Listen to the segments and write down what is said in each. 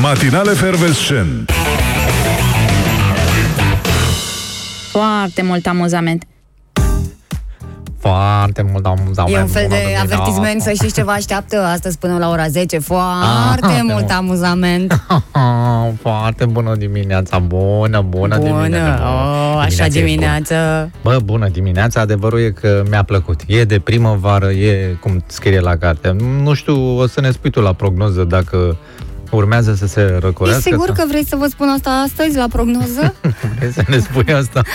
Matinale Fervescent Foarte mult amuzament. Foarte mult amuzament. E un fel bună de dimineața. avertisment să știți ce vă așteaptă astăzi până la ora 10. Foarte Ah, mult da. amuzament. Foarte bună dimineața, bună, bună, Bună, dimineața. oh, așa e bună. dimineață. Bă, bună dimineața, adevărul e că mi-a plăcut. E de primăvară, e cum scrie la carte. Nu știu, o să ne spui tu la prognoză dacă urmează să se E răcorească. sigur sau- că vrei să vă spun asta astăzi la prognoză? Vrei să ne spui asta?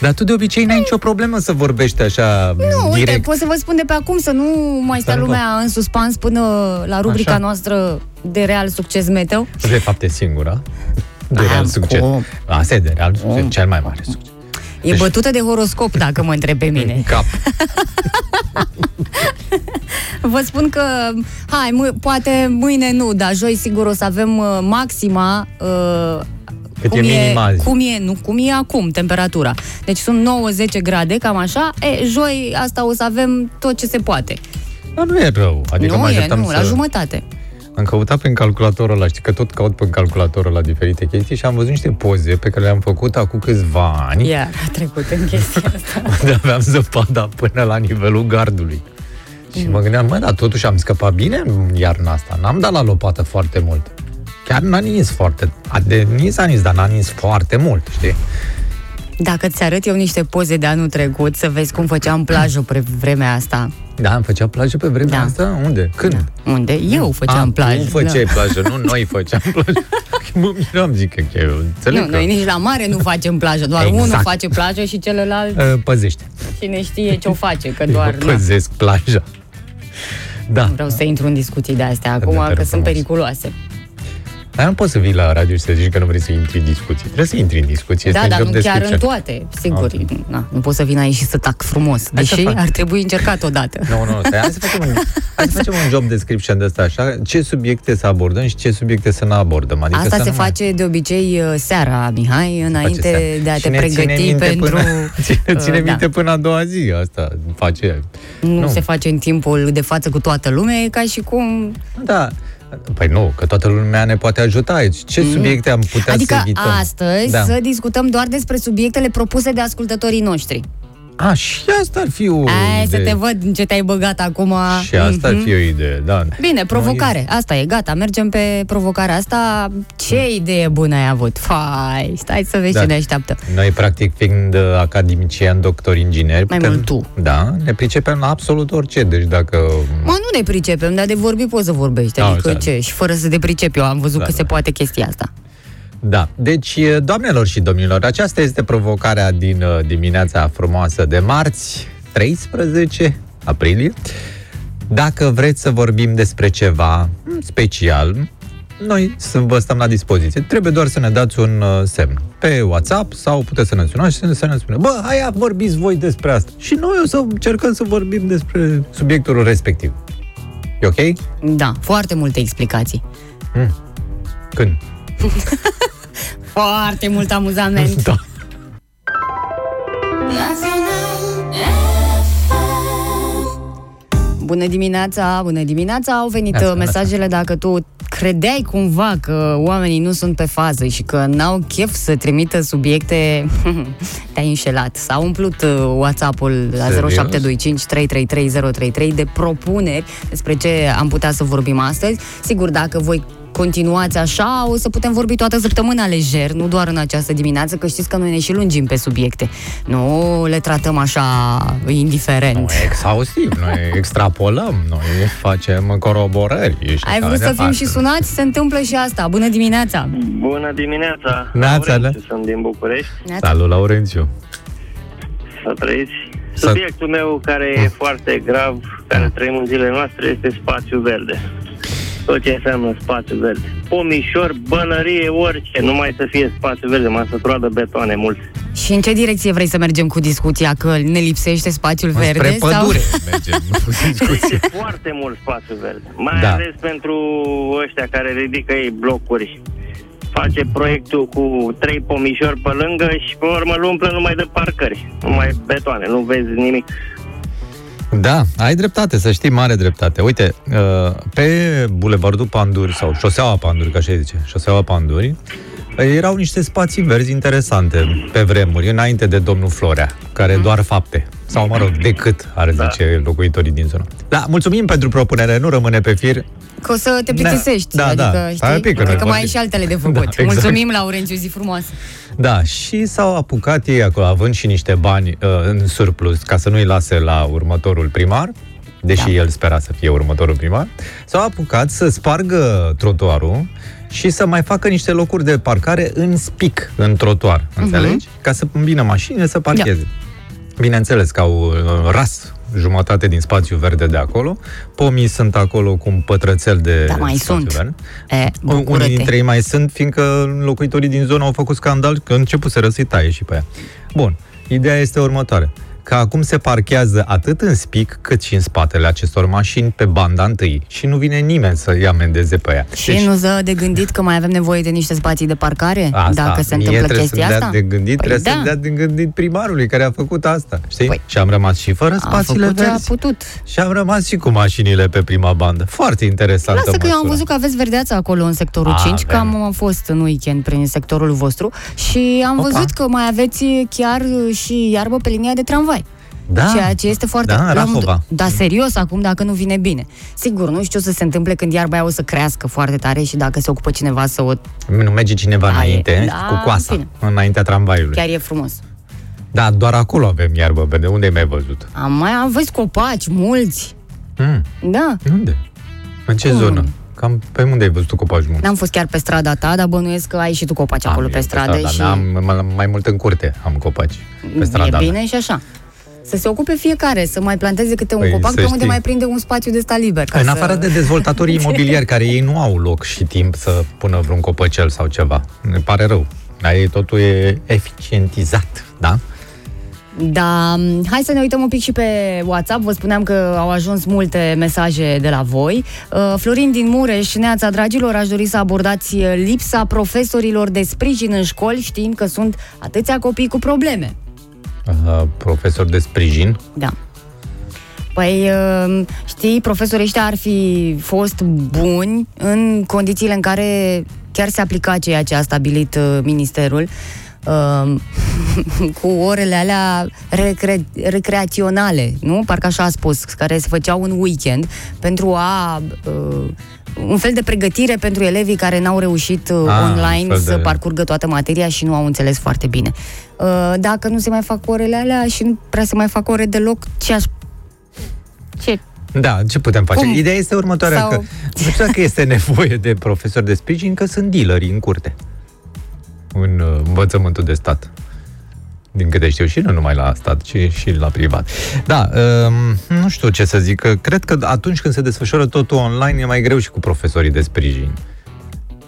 Dar tu de obicei n-ai nicio problemă să vorbești așa Nu, direct. uite, pot să vă spun de pe acum să nu mai stea Să nu lumea în suspans până la rubrica Așa. noastră de real succes meteo. De fapt e singura. De Ah, real succes. cum? Asta e de real succes, Cum? cel mai mare succes. E bătută de horoscop, dacă mă întreb pe mine. În cap. Vă spun că, hai, mâ- poate mâine nu, dar joi sigur o să avem uh, maxima uh, Cât cum e minima azi? cum e, nu, cum e acum temperatura. Deci sunt 9-10 grade, cam așa. E, joi asta o să avem tot ce se poate. Dar nu e rău. Adică mă nu e, așteptam nu, să... la jumătate. Am căutat prin calculatorul ăla, știi că tot caut pe calculatorul la diferite chestii și am văzut niște poze pe care le-am făcut acum câțiva ani, Iar a trecut în chestia asta. unde aveam zăpada până la nivelul gardului. Și Mm. mă gândeam, mă, dar totuși am scăpat bine în iarna asta. N-am dat la lopată foarte mult. Chiar n-a nins foarte... A, de nins a nins, dar n-a nins foarte mult, știi? Dacă ți arăt eu niște poze de anul trecut, să vezi cum făceam plajă pe vremea asta. Da, am făcea plajă pe vremea Da. asta? Unde? Când? Da. Unde? Eu făceam Ah, plajă. Tu făceai da. plajă, nu noi făceam plajă. mă miram, zic că eu înțeleg Nu, că... noi nici la mare nu facem plajă, doar Exact. unul face plajă și celălalt Uh, păzește. cine știe ce o face, că doar... Eu na. păzesc plaja. Da. Nu vreau să intru în discuții de astea acum, te că rog sunt frumos. periculoase. Dar nu poți să vii la radio și să zici că nu vrei să intri în discuții. Trebuie să intri în discuții. Da, este dar în nu job chiar în description. toate, sigur. Ok. Na, nu pot să vin aici și să tac frumos, Hai să deși fac. ar trebui încercat odată. Nu, nu, stai, hai să facem un, hai să facem un job description de asta așa. Ce subiecte să abordăm și ce subiecte să nu abordăm. Adică Asta să se nu mai- face de obicei uh, seara, Mihai, face înainte seara. de a Și te ne ține pregăti minte pentru... Până, ține, ține uh, minte până a doua zi asta face. Nu, Nu. se face în timpul de față cu toată lumea, e ca și cum... Da. Păi nu, că toată lumea ne poate ajuta aici. Ce subiecte am putea adică să evităm? astăzi Da. să discutăm doar despre subiectele propuse de ascultătorii noștri. A, și asta ar fi o Ai, să idee. te văd în ce te-ai băgat acum. Și asta ar Mhm. fi o idee, da. Bine, provocare. Asta e, gata. Mergem pe provocarea asta. Ce idee bună ai avut? Fai, stai să vezi Da. ce ne așteaptă. Noi, practic, fiind uh, academicieni, doctori, ingineri... Mai putem- mult tu. Da, ne pricepem la absolut orice. Deci dacă... Mă, nu ne pricepem, dar de vorbi poți să vorbești. Ah, Adică exact. ce? Și fără să te pricep eu, am văzut Da, că da. se poate chestia asta. Da, deci, doamnelor și domnilor, aceasta este provocarea din uh, dimineața frumoasă de marți, 13 aprilie. Dacă vreți să vorbim despre ceva mm, special, noi să vă stăm la dispoziție. Trebuie doar să ne dați un uh, semn pe WhatsApp sau puteți să ne sunați și să ne, să ne spuneți bă, hai vorbiți voi despre asta. Și noi o să încercăm să vorbim despre subiectul respectiv. E ok? Da, foarte multe explicații. Când? Foarte mult amuzament. Da. Bună dimineața, bună dimineața. Au venit Neața, uh, mesajele dacă tu credeai cumva că oamenii nu sunt pe fază și că n-au chef să trimită subiecte, te-ai înșelat. S-a umplut uh, WhatsApp-ul la Serios? 0725 333033 de propuneri despre ce am putea să vorbim astăzi. Sigur, dacă voi continuați așa, o să putem vorbi toată săptămâna lejer, nu doar în această dimineață, că știți că noi ne și lungim pe subiecte. Nu le tratăm așa indiferent. Nu e exhaustiv, noi extrapolăm, noi facem coroborări. Și Ai așa vrut să mai fim departe. și sunați? Se întâmplă și asta. Bună dimineața! Bună dimineața! Neața, Laurențiu, Sunt din București. Salut, Laurențiu. Să trăiți. Să- Subiectul meu care e foarte grav, care trăim în zilele noastre, este spațiu verde. Tot ce înseamnă spațiu verde. Pomișor, bănărie, orice, numai să fie spațiu verde, m-am săturat de betoane mulți. Și în ce direcție vrei să mergem cu discuția? Că ne lipsește spațiul Spre verde? pădure mergem cu discuție. Este foarte mult spațiu verde. Mai Da. ales pentru ăștia care ridică ei blocuri. Face proiectul cu trei pomișori pe lângă și pe urmă îl umplă numai de parcări. Numai betoane, nu vezi nimic. Da, ai dreptate, să știi, mare dreptate. Uite, uh, pe Bulevardul Panduri, sau șoseaua Panduri, ca așa zice, șoseaua Panduri, erau niște spații verzi interesante pe vremuri, înainte de domnul Florea, care doar fapte. Sau, mă rog, decât, ar zice locuitorii din zonă. Da, mulțumim pentru propunere, nu rămâne pe fir. Că o să te plictisești, Da, da, adică, da. știi? Stai un pic, că noi că mai vorbim. ai și altele de făcut. Da, exact. Mulțumim, Laurențiu, zi frumoasă. Da, și s-au apucat ei acolo, având și niște bani uh, în surplus, ca să nu-i lase la următorul primar, deși Da. el spera să fie următorul primar, s-au apucat să spargă trotuarul și să mai facă niște locuri de parcare în spic, în trotuar, înțelegi? Ca să îmbină mașinile să parcheze. Bineînțeles că au uh, ras jumătate din spațiu verde de acolo. Pomii sunt acolo cu un pătrățel de Da, mai spațiu sunt. verde. E, Unii bucură-te. dintre ei mai sunt, fiindcă locuitorii din zonă au făcut scandal că început să răsi taie și pe ea. Bun, ideea este următoare. Că acum se parchează atât în spic cât și în spatele acestor mașini pe banda întâi și nu vine nimeni să-i amendeze pe ea. Și nu ză de gândit că mai avem nevoie de niște spații de parcare? Asta, dacă se mie întâmplă trebuie chestia să-mi dea asta? de gândit, Păi trebuie da. să-mi dea de gândit primarului care a făcut asta, știi? Păi. Și am rămas și fără a spațiile făcut ce a verzi. putut. Și am rămas și cu mașinile pe prima bandă. Foarte interesantă Lasă că eu am măsură. văzut că aveți verdeața acolo în sectorul Avem. 5, că am fost în weekend prin sectorul vostru și am Opa. văzut că mai aveți chiar și iarbă pe linia de tramvai. Da. Ceea ce este foarte... Da, în la modul- Rahova. Da, serios acum, dacă nu vine bine. Sigur, nu știu ce o să se întâmple când iarba aia o să crească foarte tare și dacă se ocupă cineva să o... Nu merge cineva Da, e- înainte, da, cu coasa, în înaintea tramvaiului. Chiar e frumos. Da, doar acolo avem iarbă verde. Unde ai mai văzut? Am mai am văzut copaci, mulți. Hmm. Da. Unde? În ce Cum? zonă? Cam pe unde ai văzut tu copaci mulți? N-am fost chiar pe strada ta, dar bănuiesc că ai și tu copaci acolo Am pe eu stradă strada și mea, Am mai- mai mult în curte am copaci. Pe strada e mea. bine și așa. Să se ocupe fiecare, să mai planteze câte un Păi, copac să pe unde știi. mai prinde un spațiu de sta liber. Ca În să... afară de dezvoltatorii imobiliari, care ei nu au loc și timp să pună vreun copăcel sau ceva. Ne pare rău. Dar ei totul e eficientizat, da? Da, hai să ne uităm un pic și pe WhatsApp. Vă spuneam că au ajuns multe mesaje de la voi. Uh, Florin din Mureș, neața dragilor, aș dori să abordați uh, lipsa profesorilor de sprijin în școli, știind că sunt atâția copii cu probleme. Uh, profesor de sprijin. Da. Păi, uh, știi, profesorii ăștia ar fi fost buni în condițiile în care chiar se aplica ceea ce a stabilit uh, ministerul uh, cu orele alea recre- recreaționale, nu? Parcă așa a spus, care se făceau în weekend pentru a... Uh, un fel de pregătire pentru elevii care n-au reușit uh, Ah, un online fel să de- parcurgă toată materia și nu au înțeles foarte bine. Uh, dacă nu se mai fac orele alea și nu prea se mai fac ore deloc, ce aș... Ce? Da, ce putem face? Cum? Ideea este următoarea, Sau- că nu știu dacă este nevoie de profesori de sprijin, că sunt dealeri în curte. În uh, învățământul de stat. Din câte știu și nu numai la stat, ci și la privat. Da, um, nu știu ce să zic. că Cred că atunci când se desfășoară totul online e mai greu și cu profesorii de sprijin.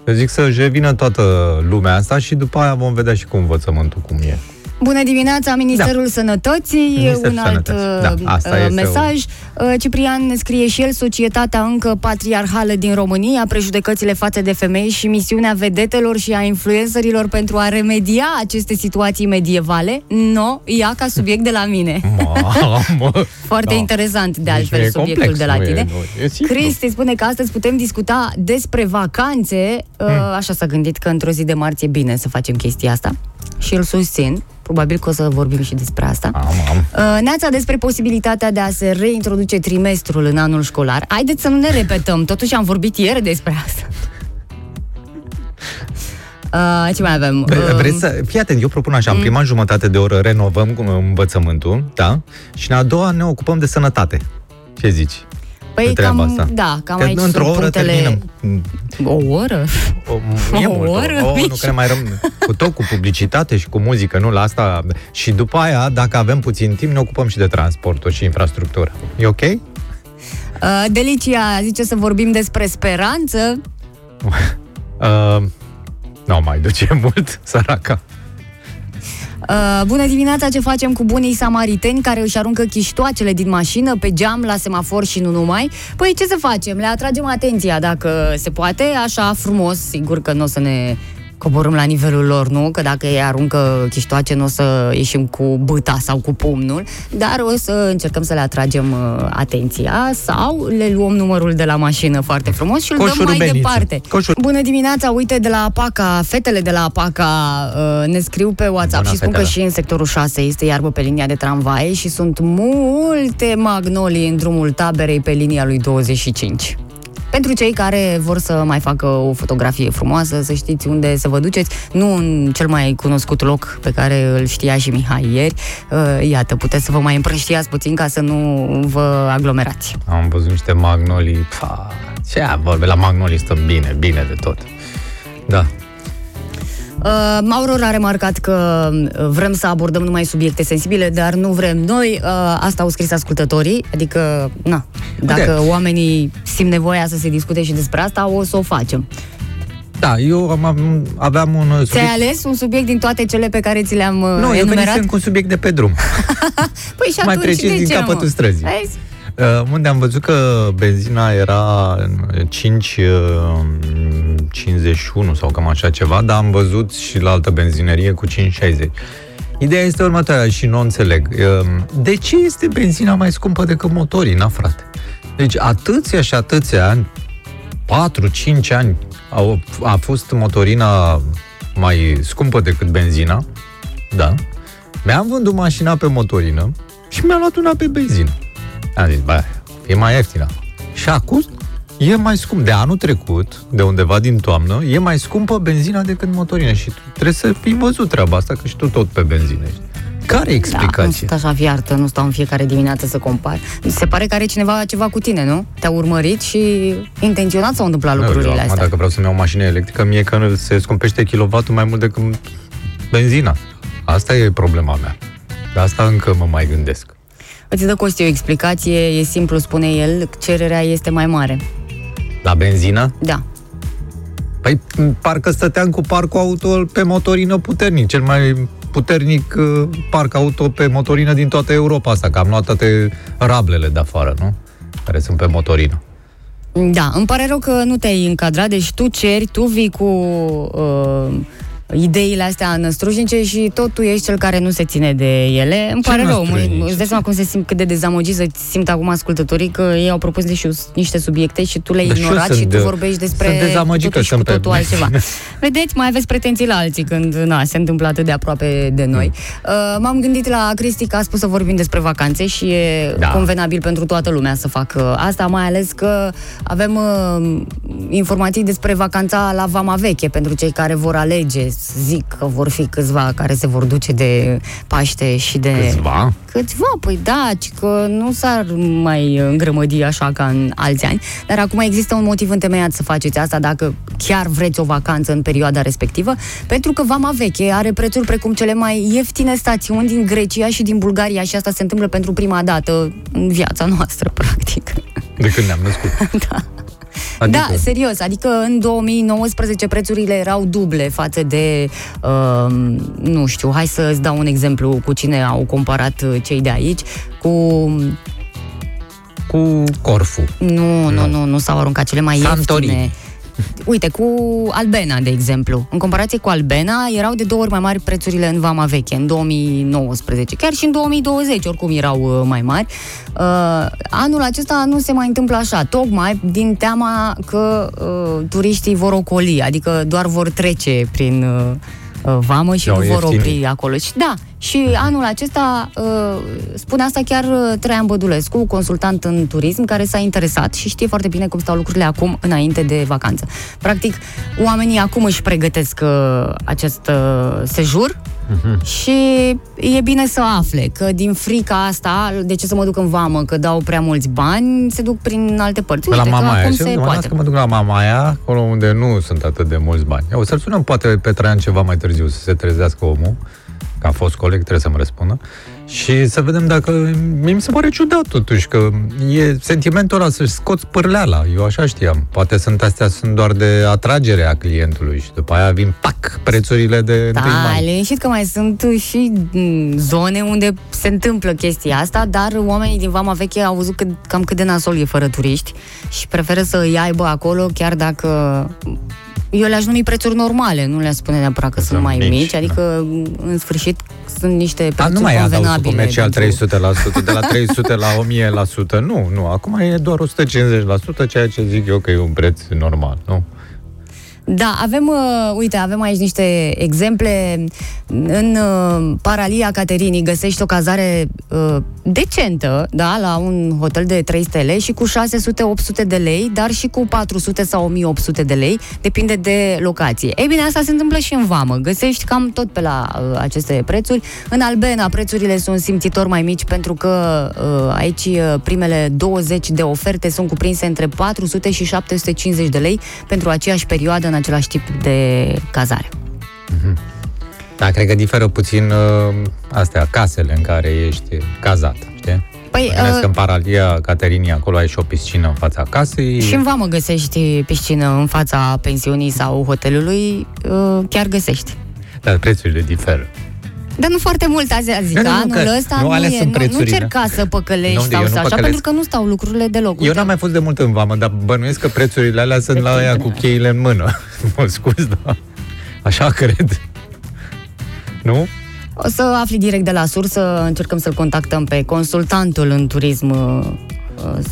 Eu zic să-și revină toată lumea asta și după aia vom vedea și cu învățământul cum e. Bună dimineața, Ministerul da. Sănătății, Ministerul un alt Sănătății. Da, asta uh, este mesaj. Uh, Ciprian ne scrie și el, societatea încă patriarhală din România, prejudecățile față de femei și misiunea vedetelor și a influencerilor pentru a remedia aceste situații medievale. No, ia ca subiect de la mine. Mamă! Foarte Da. interesant, de Nici altfel, nu e subiectul complex, de la nu e- tine. nu e simplu. Cristi spune că astăzi putem discuta despre vacanțe. Uh, Hmm. Așa s-a gândit că într-o zi de marți e bine să facem chestia asta. Și îl susțin. Probabil că o să vorbim și despre asta. Am, am. Uh, Neața despre posibilitatea de a se reintroduce trimestrul în anul școlar. Haideți să nu ne repetăm, totuși am vorbit ieri despre asta. Uh, ce mai avem? Vre- Uh, Vreți să... Fii atent, eu propun așa, în prima jumătate de oră renovăm cu învățământul, da? Și în a doua ne ocupăm de sănătate. Ce zici? Păi de treaba cam, asta? da, cam Că aici într-o sunt oră punctele... terminăm. O oră? O, e O mult, oră? O, o, nu Mici. că ne mai rămân. Cu tot, cu publicitate și cu muzică, nu la asta. Și după aia, dacă avem puțin timp, ne ocupăm și de transportul și infrastructură. E ok? Uh, Delicia zice să vorbim despre speranță. Uh, nu mai duce mult, săraca. Uh, bună dimineața, ce facem cu bunii samariteni care își aruncă chiștoacele din mașină pe geam, la semafor și nu numai? Păi ce să facem? Le atragem atenția dacă se poate, așa frumos, sigur că nu o să ne coborâm la nivelul lor, nu? Că dacă ei aruncă chiștoace, nu o să ieșim cu băta sau cu pumnul, dar o să încercăm să le atragem uh, atenția sau le luăm numărul de la mașină foarte frumos și îl dăm Coșul mai Rubeniță. departe. Coșul- Bună dimineața, uite de la APACA, fetele de la APACA uh, ne scriu pe WhatsApp Bună, și spun fetele. că și în sectorul 6 este iarbă pe linia de tramvai și sunt multe magnolii în drumul taberei pe linia lui 25. Pentru cei care vor să mai facă o fotografie frumoasă, să știți unde să vă duceți, nu în cel mai cunoscut loc pe care îl știa și Mihai ieri. Uh, Iată, puteți să vă mai împrăștiați puțin ca să nu vă aglomerați. Am văzut niște magnolii. Pa, ce vorbe, la magnolii stăm bine, bine de tot. Da. Uh, Mauro a remarcat că uh, vrem să abordăm numai subiecte sensibile, dar nu vrem noi. Uh, asta au scris ascultătorii, adică, na, dacă Uite. oamenii simt nevoia să se discute și despre asta, o să o facem. Da, eu am, am, aveam un uh, Ți-ai ales un subiect din toate cele pe care ți le-am uh, Nu, eu enumerat? venisem cu un subiect de pe drum. Păi și mai atunci, precis de din ce, capătul mă? străzii. Vezi? Uh, unde am văzut că benzina era în 5 uh, 51 sau cam așa ceva, dar am văzut și la altă benzinerie cu 5,60. Ideea este următoarea și nu o înțeleg. Uh, De ce este benzina mai scumpă decât motorina, frate? Deci atâția și atâția ani, 4-5 ani, au, a fost motorina mai scumpă decât benzina, da. Mi-am vândut mașina pe motorină și mi-am luat una pe benzină. Am zis, bă, e mai ieftină. Și acum e mai scump. De anul trecut, de undeva din toamnă, e mai scumpă benzina decât motorină. Și tu trebuie să fii văzut treaba asta, că și tu tot pe benzină ești. Care e Da, nu explicația? sunt așa viartă, nu stau în fiecare dimineață să compar. Se pare că are cineva ceva cu tine, nu? Te-a urmărit și intenționat s-au întâmplat Nu, lucrurile eu, acum, astea. dacă vreau să-mi iau o mașină electrică, mie că se scumpește kilovatul mai mult decât benzina. Asta e problema mea. De asta încă mă mai gândesc. Îți dă Costi o explicație, e simplu, spune el, cererea este mai mare. La benzină? Da. Păi parcă stăteam cu parcul auto pe motorină puternic, cel mai puternic uh, parc auto pe motorină din toată Europa asta, că am luat toate rablele de afară, nu? Care sunt pe motorină. Da, îmi pare rău că nu te-ai încadrat, deci tu ceri, tu vii cu uh, ideile astea năstrușnice și tot tu ești cel care nu se ține de ele. Îmi Ce pare rău, mă, năstrușnice? îți dai seama cum se simt, cât de dezamăgiți se simt acum ascultătorii că ei au propus niște, niște subiecte și tu le-ai Dar și eu ignorat sunt și tu de- vorbești despre sunt dezamăgit totul că și cu sunt pe- totul altceva. Vedeți, mai aveți pretenții la alții când na, se întâmplă atât de aproape de noi. Mm. Uh, m-am gândit la Cristi că a spus să vorbim despre vacanțe și e Da. convenabil pentru toată lumea să facă asta, mai ales că avem uh, informații despre vacanța la Vama Veche pentru cei care vor alege. Zic că vor fi câțiva care se vor duce de Paște și de... Câțiva? Câțiva, păi da, ci că nu s-ar mai îngrămădi așa ca în alți ani, dar acum există un motiv întemeiat să faceți asta dacă chiar vreți o vacanță în perioada respectivă, pentru că Vama Veche are prețuri precum cele mai ieftine stațiuni din Grecia și din Bulgaria și asta se întâmplă pentru prima dată în viața noastră, practic. De când ne-am născut. da. Adică, Da, serios, adică în 2019 prețurile erau duble față de, uh, nu știu, hai să îți dau un exemplu cu cine au comparat uh, cei de aici, cu, cu Corfu. nu, nu, nu, nu s-au aruncat cele mai Santorini. ieftine. Uite, cu Albena, de exemplu. În comparație cu Albena, erau de două ori mai mari prețurile în Vama Veche, în 2019. Chiar și în 2020, oricum, erau uh, mai mari. Uh, anul acesta nu se mai întâmplă așa, tocmai din teama că uh, turiștii vor ocoli, adică doar vor trece prin uh, uh, vamă și Și-au nu vor ieftinit. opri acolo. Și da, și anul acesta uh, spune asta chiar uh, Traian Bădulescu, consultant în turism, care s-a interesat și știe foarte bine cum stau lucrurile acum, înainte de vacanță. Practic, oamenii acum își pregătesc uh, acest uh, sejur și e bine să afle că din frica asta, de ce să mă duc în vamă, că dau prea mulți bani, se duc prin alte părți. Pe la Uite că Mamaia. acum Și se mă las poate. că mă duc la Mamaia, acolo unde nu sunt atât de mulți bani. O să-l sunăm poate pe Traian ceva mai târziu, să se trezească omul, că a fost coleg, trebuie să-mi răspundă. Și să vedem dacă... Mie mi se pare ciudat totuși că e sentimentul ăla să-și scoți pârleala. Eu așa știam. Poate sunt astea sunt doar de atragere a clientului și după aia vin, pac, prețurile de Da, întâi mai. liniștit că mai sunt și mm, zone unde se întâmplă chestia asta, dar oamenii din Vama Veche au văzut cât, cam cât de nasol e fără turiști și preferă să îi aibă acolo, chiar dacă eu le-aș numi prețuri normale, nu le-aș spune neapărat că sunt, Sunt mai mici, mici, da. adică în sfârșit sunt niște A, prețuri nu mai adaug convenabile. comercial pentru- 300%, de la 300 la 1000%. Nu, nu, acum e doar 150%, ceea ce zic eu că e un preț normal, nu? Da, avem, uh, uite, avem aici niște exemple. În uh, Paralia Caterinii găsești o cazare uh, decentă, da, la un hotel de 3 stele și cu 600-800 de lei, dar și cu 400 sau 1800 de lei, depinde de locație. Ei bine, asta se întâmplă și în vamă. Găsești cam tot pe la uh, aceste prețuri. În Albena prețurile sunt simțitor mai mici pentru că uh, aici uh, primele 20 de oferte sunt cuprinse între 400 și 750 de lei pentru aceeași perioadă în același tip de cazare. Da, cred că diferă puțin uh, astea, casele în care ești cazat, știi? Păi, Mă gândesc uh, că în Paralia Caterinii, acolo ai și o piscină în fața casei. și în vamă găsești piscină în fața pensiunii sau hotelului, uh, chiar găsești. Dar prețurile diferă. Dar nu foarte mult, azi zic, Nu, nu, nu, anul că ăsta nu nu, alea e, sunt nu, nu prețurile. cerca să păcălești Nu, sau eu nu să așa, păcălesc. pentru că nu stau lucrurile deloc. Eu n-am mai fost de mult în vamă, dar bănuiesc că prețurile alea sunt la aia cu cheile în mână. mă scuz, da. Așa cred. Nu? O să afli direct de la sursă, încercăm să-l contactăm pe consultantul în turism uh, uh,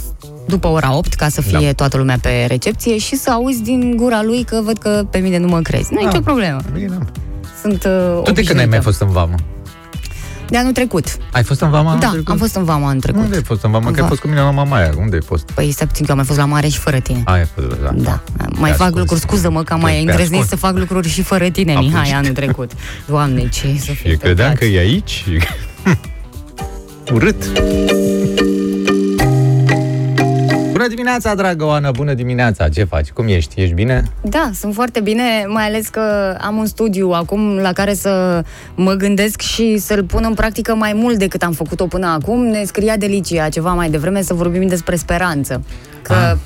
după ora 8, ca să fie Da. toată lumea pe recepție și să auzi din gura lui că văd că pe mine nu mă crezi. Nu e Da. nicio problemă. Bine. Sunt uh, Tu de când ai mai obișnuită. fost în vamă? De anul trecut. Ai fost în vamă anul Da, trecut? am fost în vama anul trecut. Unde ai fost în vamă? În Că ai va- fost cu mine la Mamaia. Unde ai fost? Păi să puțin că eu am mai fost la mare și fără tine. Ai fost, da. Da, mai Te fac ascult. lucruri, scuză-mă că am Te- mai te îndrăznit ascult. să fac lucruri și fără tine, Apuci. Mihai, anul trecut. Doamne, ce să fie Eu credeam că e aici. Urât. Bună dimineața, dragă Oana, bună dimineața. Ce faci? Cum ești? Ești bine? Da, sunt foarte bine, mai ales că am un studiu acum la care să mă gândesc și să-l pun în practică mai mult decât am făcut-o până acum. Ne scria Delicia ceva mai devreme să vorbim despre speranță. Că Ah,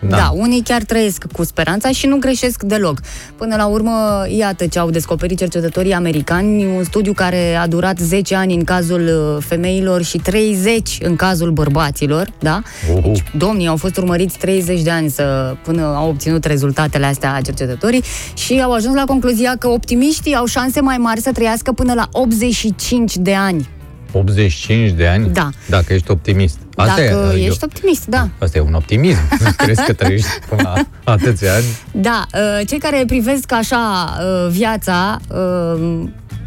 Da. da. da, unii chiar trăiesc cu speranța și nu greșesc deloc. Până la urmă, iată ce au descoperit cercetătorii americani, un studiu care a durat 10 ani în cazul uh, femeilor și 30 în cazul bărbaților, da? Uhu. Deci, domnii au fost urmăriți 30 de ani să, până au obținut rezultatele astea cercetătorii și au ajuns la concluzia că optimiștii au șanse mai mari să trăiască până la 85 de ani. 85 de ani? Da. Dacă ești optimist. Asta Dacă e, ești optimist, da. Asta e un optimism. Crezi că trăiești până la atâția ani? Da, uh, cei care privesc așa uh, viața, uh,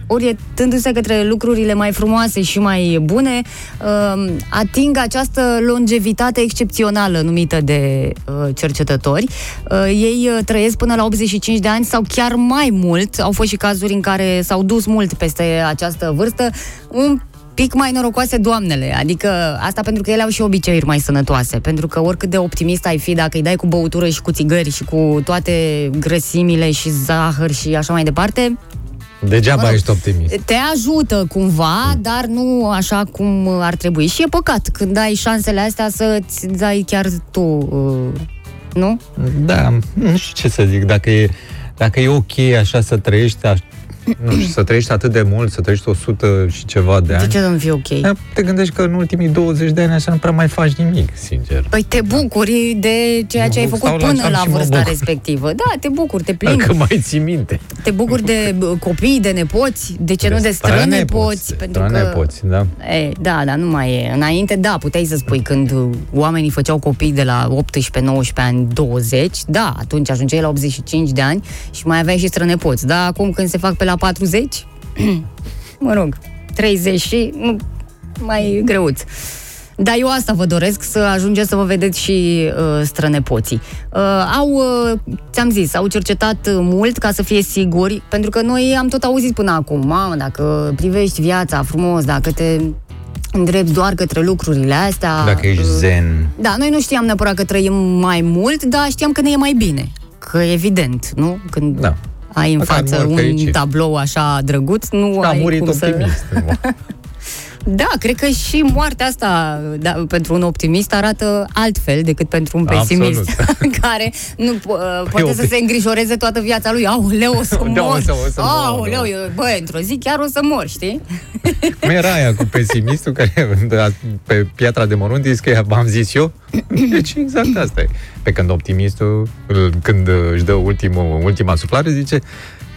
orientându-se către lucrurile mai frumoase și mai bune, uh, ating această longevitate excepțională numită de uh, cercetători. Uh, Ei uh, trăiesc până la 85 de ani sau chiar mai mult. Au fost și cazuri în care s-au dus mult peste această vârstă. Un pic mai norocoase doamnele, adică asta pentru că ele au și obiceiuri mai sănătoase, pentru că oricât de optimist ai fi, dacă îi dai cu băutură și cu țigări și cu toate grăsimile și zahăr și așa mai departe, Degeaba Mă rog. ești optimist. te ajută cumva, dar nu așa cum ar trebui. Și e păcat când ai șansele astea să-ți dai chiar tu, uh, nu? Da, nu știu ce să zic. Dacă e, dacă e ok așa să trăiești, aș, nu știu, să trăiești atât de mult, să trăiești 100 și ceva de De ani, ce să nu fie ok? Da, te gândești că în ultimii 20 de ani așa nu prea mai faci nimic, sincer. Păi te bucuri de ceea ce ai Mă făcut stau la până geam la și mă vârsta bucur. respectivă. Da, te bucuri, te plimbi. Dacă mai ții minte. Te bucuri de bă, copii, de nepoți, de ce nu de strănepoți, de pentru că... strănepoți, da. E, da, dar nu mai e. Înainte, da, puteai să spui când uh, oamenii făceau copii de la 18-19 ani, 20, da, atunci ajungeai la 85 de ani și mai aveai și strănepoți. Da, acum când se fac pe la 40, mă rog, 30 și nu, mai e greuț. Dar eu asta vă doresc, să ajungeți să vă vedeți și uh, strănepoții. Uh, au, uh, ți-am zis, au cercetat uh, mult ca să fie siguri, pentru că noi am tot auzit până acum, mamă, dacă privești viața frumos, dacă te îndrepți doar către lucrurile astea... Dacă ești uh, zen. Da, noi nu știam neapărat că trăim mai mult, dar știam că ne e mai bine. Că evident, nu? Când Da. Ai în Măcar față mor un fericit. tablou așa drăguț, nu Da, ai a murit cum să... optimist. Da, cred că și moartea asta da, pentru un optimist arată altfel decât pentru un pesimist Absolut. care nu po- uh, poate Păi, să opi- se îngrijoreze toată viața lui. Aoleu, o să Da, o mor. să- o să mor, Aoleu, da. eu- bă, într-o zi chiar o să mor, știi? Cum era aia cu pesimistul care pe piatra de morunt zice că v-am zis eu? Deci exact asta e. Pe când optimistul, îl- când își dă ultimul, ultima suflare, zice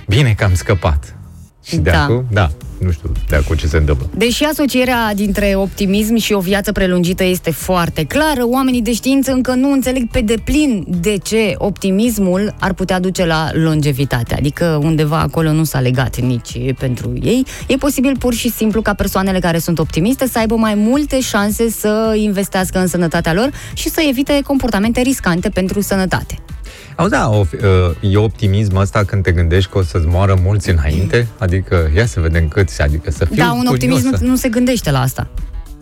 bine că am scăpat. Și de Da. acum, da, nu știu de acum ce se întâmplă. Deși asocierea dintre optimism și o viață prelungită este foarte clară, oamenii de știință încă nu înțeleg pe deplin de ce optimismul ar putea duce la longevitate. Adică undeva acolo nu s-a legat nici pentru ei. E posibil pur și simplu ca persoanele care sunt optimiste să aibă mai multe șanse să investească în sănătatea lor și să evite comportamente riscante pentru sănătate. Auzi, da, o, e optimism ăsta când te gândești că o să-ți moară mulți înainte? Adică, ia să vedem câți, adică să fiu Dar un optimist curiosă. nu, nu se gândește la asta.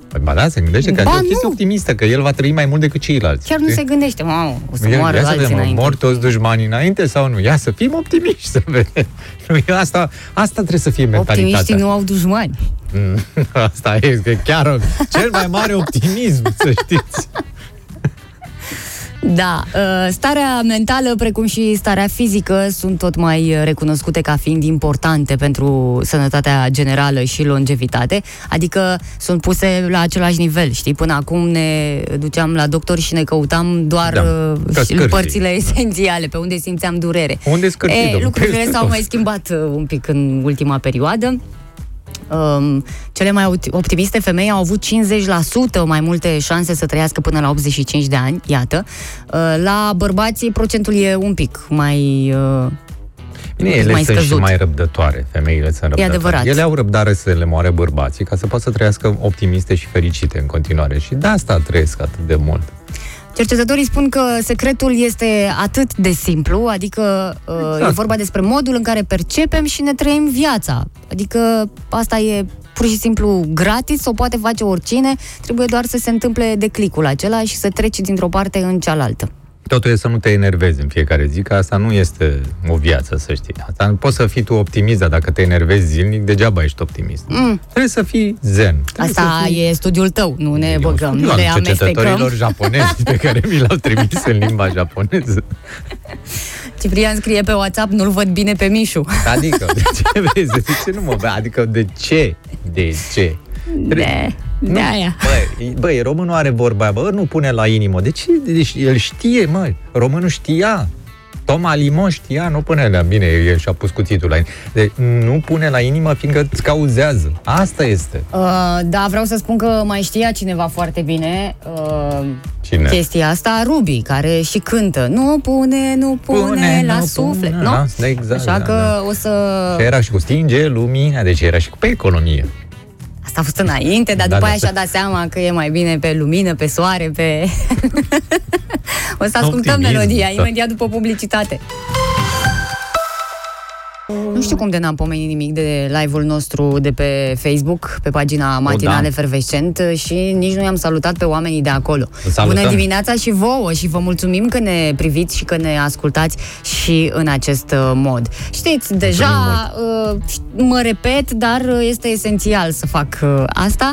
Păi, Ba da, se gândește că Ba e o chestie nu. optimistă, că el va trăi mai mult decât ceilalți. Chiar nu știi? se gândește, mamă, o să Ia, moară ia să alții vedem, înainte. mor toți dușmanii înainte sau nu? Ia să fim optimiști, să vedem. Nu, e asta, asta trebuie să fie mentalitatea. Optimiștii nu au dușmani. Mm, Asta e, că chiar cel mai mare optimism, să știți. Da, uh, starea mentală precum și starea fizică sunt tot mai recunoscute ca fiind importante pentru sănătatea generală și longevitate, adică sunt puse la același nivel, știi? Până acum ne duceam la doctor și ne căutam doar Da, uh, ca și scârții. părțile esențiale, pe unde simțeam durere. Unde scârții, e, domnule? lucrurile Peste s-au tot. mai schimbat uh, un pic în ultima perioadă. Um, cele mai opti- optimiste femei au avut 50% mai multe șanse să trăiască până la 85 de ani, iată. Uh, la bărbații procentul e un pic mai... Uh, Bine, un pic ele mai sunt și scăzut. mai răbdătoare, femeile sunt răbdătoare. adevărat. Ele au răbdare să le moare bărbații ca să poată să trăiască optimiste și fericite în continuare. Și de asta trăiesc atât de mult. Cercetătorii spun că secretul este atât de simplu, adică uh, Exact. e vorba despre modul în care percepem și ne trăim viața. Adică asta e pur și simplu gratis, o poate face oricine, trebuie doar să se întâmple declicul acela și să treci dintr-o parte în cealaltă. Totul e să nu te enervezi în fiecare zi, că asta nu este o viață, să știi. Asta poți să fii tu optimist, dar dacă te enervezi zilnic, degeaba ești optimist. Mm. Trebuie să fii zen. Trebuie Asta să fii... e studiul tău, nu ne E un băgăm, studiu nu al le amestecăm. cercetătorilor japonezi pe care mi l-au trimis în limba japoneză. Ciprian scrie pe WhatsApp, nu-l văd bine pe Mișu. Adică, de ce vezi? De ce nu mă vezi? Adică, de ce? De ce? De, de aia. Băi, băi, românul are vorba aia, bă, nu pune la inimă. De ce? Deci el știe, mă, românul știa. Toma Limon știa, nu pune la... Bine, el și-a pus cuțitul la inimă. Deci nu pune la inimă, fiindcă îți cauzează. Asta este. Uh, da, vreau să spun că mai știa cineva foarte bine uh, Cine? chestia asta, Ruby, care și cântă. Nu pune, nu pune, Pune, la nu suflet, pune, nu? da, da, exact, Așa da, că da. o să... Și era și cu stinge lumina, deci era și cu pe economie. Asta a fost înainte, dar Da, după da, aia da. și-a dat seama că e mai bine pe lumină, pe soare, pe... o să ascultăm Optimism, melodia da. imediat după publicitate. Nu știu cum de n-am pomenit nimic de live-ul nostru de pe Facebook, pe pagina Matinale da. Efervescent și nici nu i-am salutat pe oamenii de acolo. Vă salutăm. Bună dimineața și vouă și vă mulțumim că ne priviți și că ne ascultați și în acest uh, mod. Știți, deja uh, mă repet, dar uh, este esențial să fac uh, asta.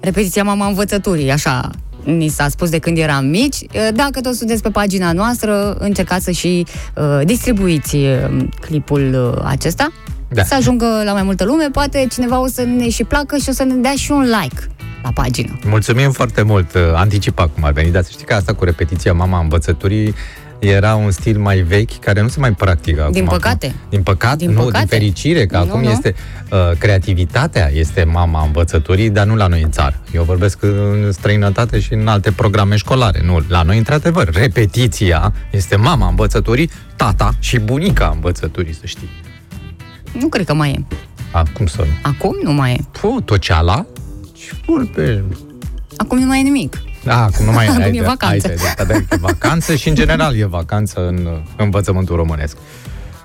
Repetiția mama învățăturii, așa ni s-a spus de când eram mici. Uh, Dacă tot sunteți pe pagina noastră, încercați să și uh, distribuiți uh, clipul uh, acesta. Da. Să ajungă la mai multă lume, poate cineva o să ne și placă și o să ne dea și un like la pagină. Mulțumim foarte mult, uh, anticipat cum ar veni, dar să știi că asta cu repetiția mama învățăturii era un stil mai vechi care nu se mai practică acum. Din păcate. Din păcate, Din nu, păcate. din fericire, că Nu, acum nu. este uh, creativitatea este mama învățăturii, dar nu la noi în țară. Eu vorbesc în străinătate și în alte programe școlare. Nu, la noi, într-adevăr, repetiția este mama învățăturii, tata și bunica învățăturii, să știi. Nu cred că mai e. Acum să nu. Acum nu mai e. Pu, toceala și vorbe. Acum nu mai e nimic. Da, acum nu mai Acum ai e de- vacanță. ai de- de- de vacanță și în general e vacanță în uh, învățământul românesc.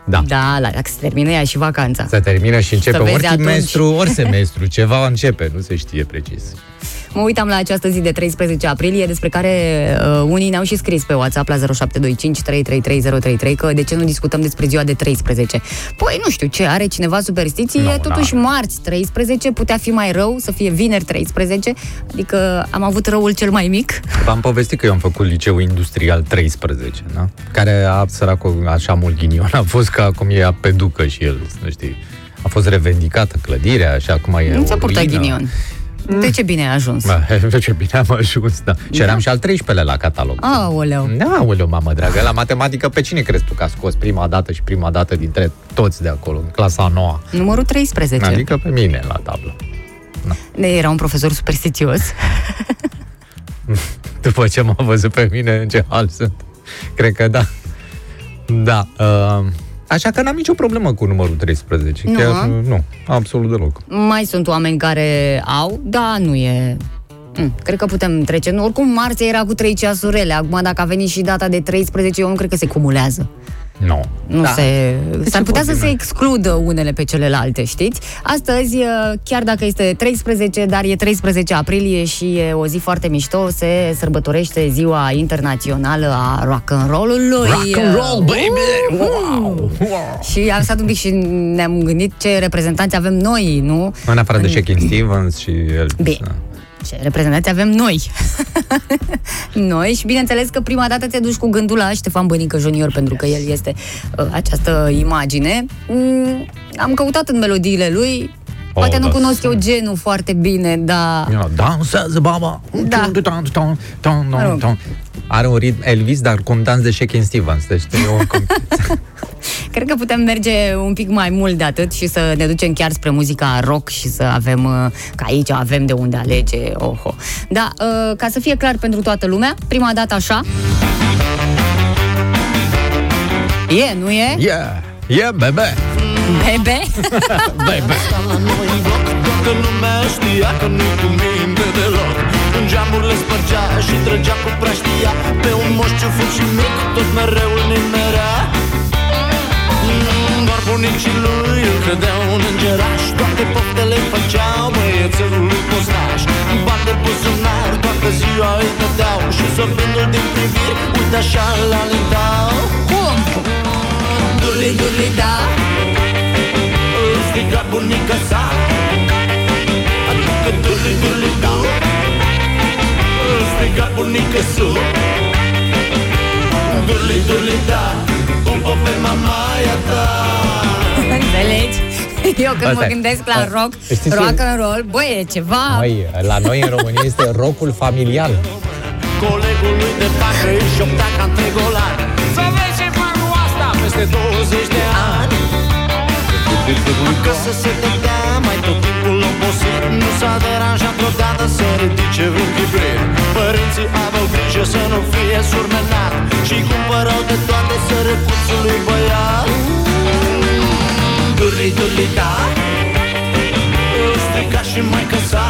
Da. Da, la, dacă se termină ea și vacanța. Se termină și începe Să vezi ori atunci. trimestru, ori semestru. Ceva începe, nu se știe precis. Mă uitam la această zi de 13 aprilie, despre care uh, unii ne-au și scris pe WhatsApp la 0725 333 că de ce nu discutăm despre ziua de 13. Păi nu știu ce, are cineva superstiții, Nu, e totuși n-are. marți 13, putea fi mai rău să fie vineri 13, adică am avut răul cel mai mic. V-am povestit că eu am făcut liceu industrial 13, da? Care a săracul așa mult ghinion a fost că acum e pe ducă și el, nu știi. A fost revendicată clădirea și acum e Nu ți-a o purtat ruină. Ghinion. De ce bine ai ajuns? Bă, ce bine am ajuns, da. Și eram și al 13-lea la catalog. Aoleu. Da, oleu, mamă dragă, la matematică pe cine crezi tu că a scos prima dată și prima dată dintre toți de acolo, în clasa a noua? Numărul 13. Adică pe mine la tablă. De era un profesor superstițios. După ce m-a văzut pe mine în ce hal sunt. Cred că da. Da. Uh, așa că n-am nicio problemă cu numărul 13. Nu, Chiar a? nu, absolut deloc. Mai sunt oameni care au, da, nu e... Mm, cred că putem trece. Nu, oricum, marți era cu 3 ceasurile. Acum, dacă a venit și data de 13, eu nu cred că se cumulează. Nu. Nu Da. se... S-ar putea să vorbim se noi? excludă unele pe celelalte, știți? Astăzi, chiar dacă este 13, dar e 13 aprilie și e o zi foarte mișto, se sărbătorește ziua internațională a rock and roll-ului. Rock and roll, baby! Wow! wow. Și am stat un pic și ne-am gândit ce reprezentanți avem noi, nu? În afară de În- Shakin' Stevens și Elvis. Bine. Da. Ce reprezentanți avem noi. noi și bineînțeles că prima dată te duci cu gândul la Ștefan Bănică Junior pentru că el este uh, această imagine. Mm, am căutat în melodiile lui, poate Oh, nu da, cunosc eu sunt. genul foarte bine, dar... You know, dansează baba. Da. Ton, ton, ton, ton, Mă rog. ton. Are un ritm Elvis, dar cu un dans de Shakin' Stevens. Deci e o com- Cred că putem merge un pic mai mult de atât și să ne ducem chiar spre muzica rock și să avem, uh, că aici avem de unde alege, oho. Da, uh, ca să fie clar pentru toată lumea, prima dată așa. E, nu e? Yeah, yeah, bebe. Bebe? Bebe. la noi în bloc Toată lumea știa că nu-i cu minte deloc În geamurile spărgea și trăgea cu praștia Pe un moș ciufut și mic Tot mereu îl nimerea. Mm, Doar bunicii lui îl credeau un îngeraș Toate poftele făceau băiețelul lui postaș. Bani de buzunar, toată ziua îi dădeau Și sorbindu-l din priviri, uite așa îl alintau. Cum? Duli, duli, da. Îl striga bunica sa Adică duli, duli, da Îl striga bunica su Duli, duli, da Pupă pe mamaia ta. Înțelegi? Eu când Asta mă e. gândesc la A, rock, știți ce- rock and roll, băi, e ceva... Măi, la noi în România este rockul familial. Colegul lui de facă îi șoptea ca între golani Să vezi ce fac cu asta peste 20 de ani. Acasă se dădea mai tot timpul obosit Nu s-a deranjat vreodată să ridice vreun chibrit Părinții aveau grijă să nu fie surmenat Și cumpărau de toate sărăcuțul lui băiat. Durli, durli, da Îl striga și mai căsa.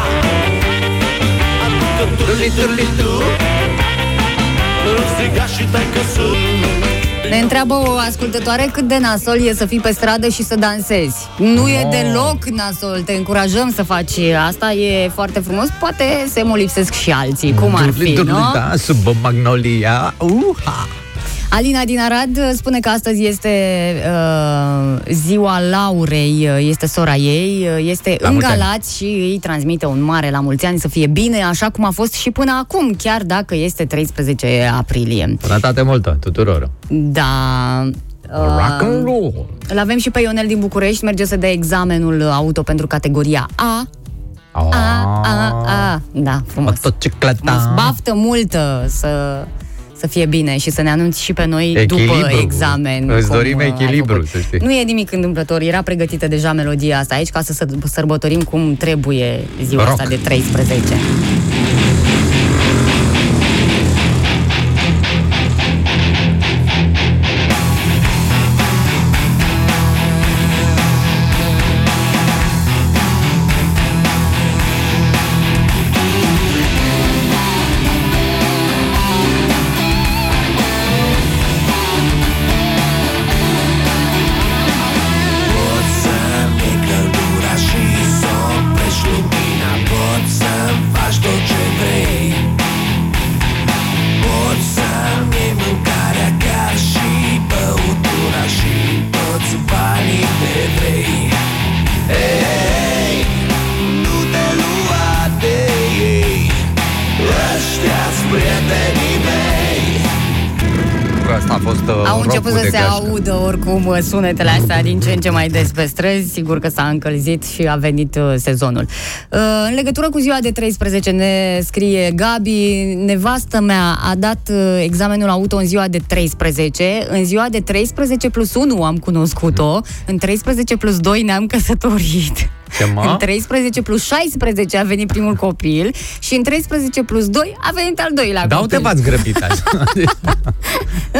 Adică durli, durli, tu Îl striga și tai căsul Ne întreabă o ascultătoare cât de nasol e să fii pe stradă și să dansezi. Nu e deloc nasol, te încurajăm să faci asta, e foarte frumos. Poate se mă lipsesc și alții, cum ar Durli, fi, durli, nu? Da, sub o magnolia. Uha. Alina din Arad uh, spune că astăzi este uh, ziua Laurei, uh, este sora ei, uh, este La în mulți ani. Galați și îi transmite un mare la mulți ani să fie bine, așa cum a fost și până acum, chiar dacă este 13 aprilie. Sănătate multă tuturor. Da. Rock and roll. Îl avem și pe Ionel din București, merge să dea examenul auto pentru categoria A. A, A, A. Da, frumos. Motocicleta. Frumos. Baftă multă să, să fie bine și să ne anunți și pe noi Echilibru. după examen. Îți cum, dorim uh, ai echilibru, făcut. să știi. Nu e nimic întâmplător, era pregătită deja melodia asta aici ca să săr- sărbătorim cum trebuie ziua Rock. asta de 13. Oricum uh, sunetele astea din ce în ce mai des pe străzi. Sigur că s-a încălzit și a venit uh, sezonul. Uh, În legătură cu ziua de 13 ne scrie Gabi, nevastă mea a dat uh, examenul auto în ziua de 13, în ziua de 13 plus 1 am cunoscut-o, în 13 plus 2 ne-am căsătorit. Ce, mă? În 13 plus 16 a venit primul copil și în 13 plus 2 a venit al doilea Da, copil. uite, v-ați grăbit așa.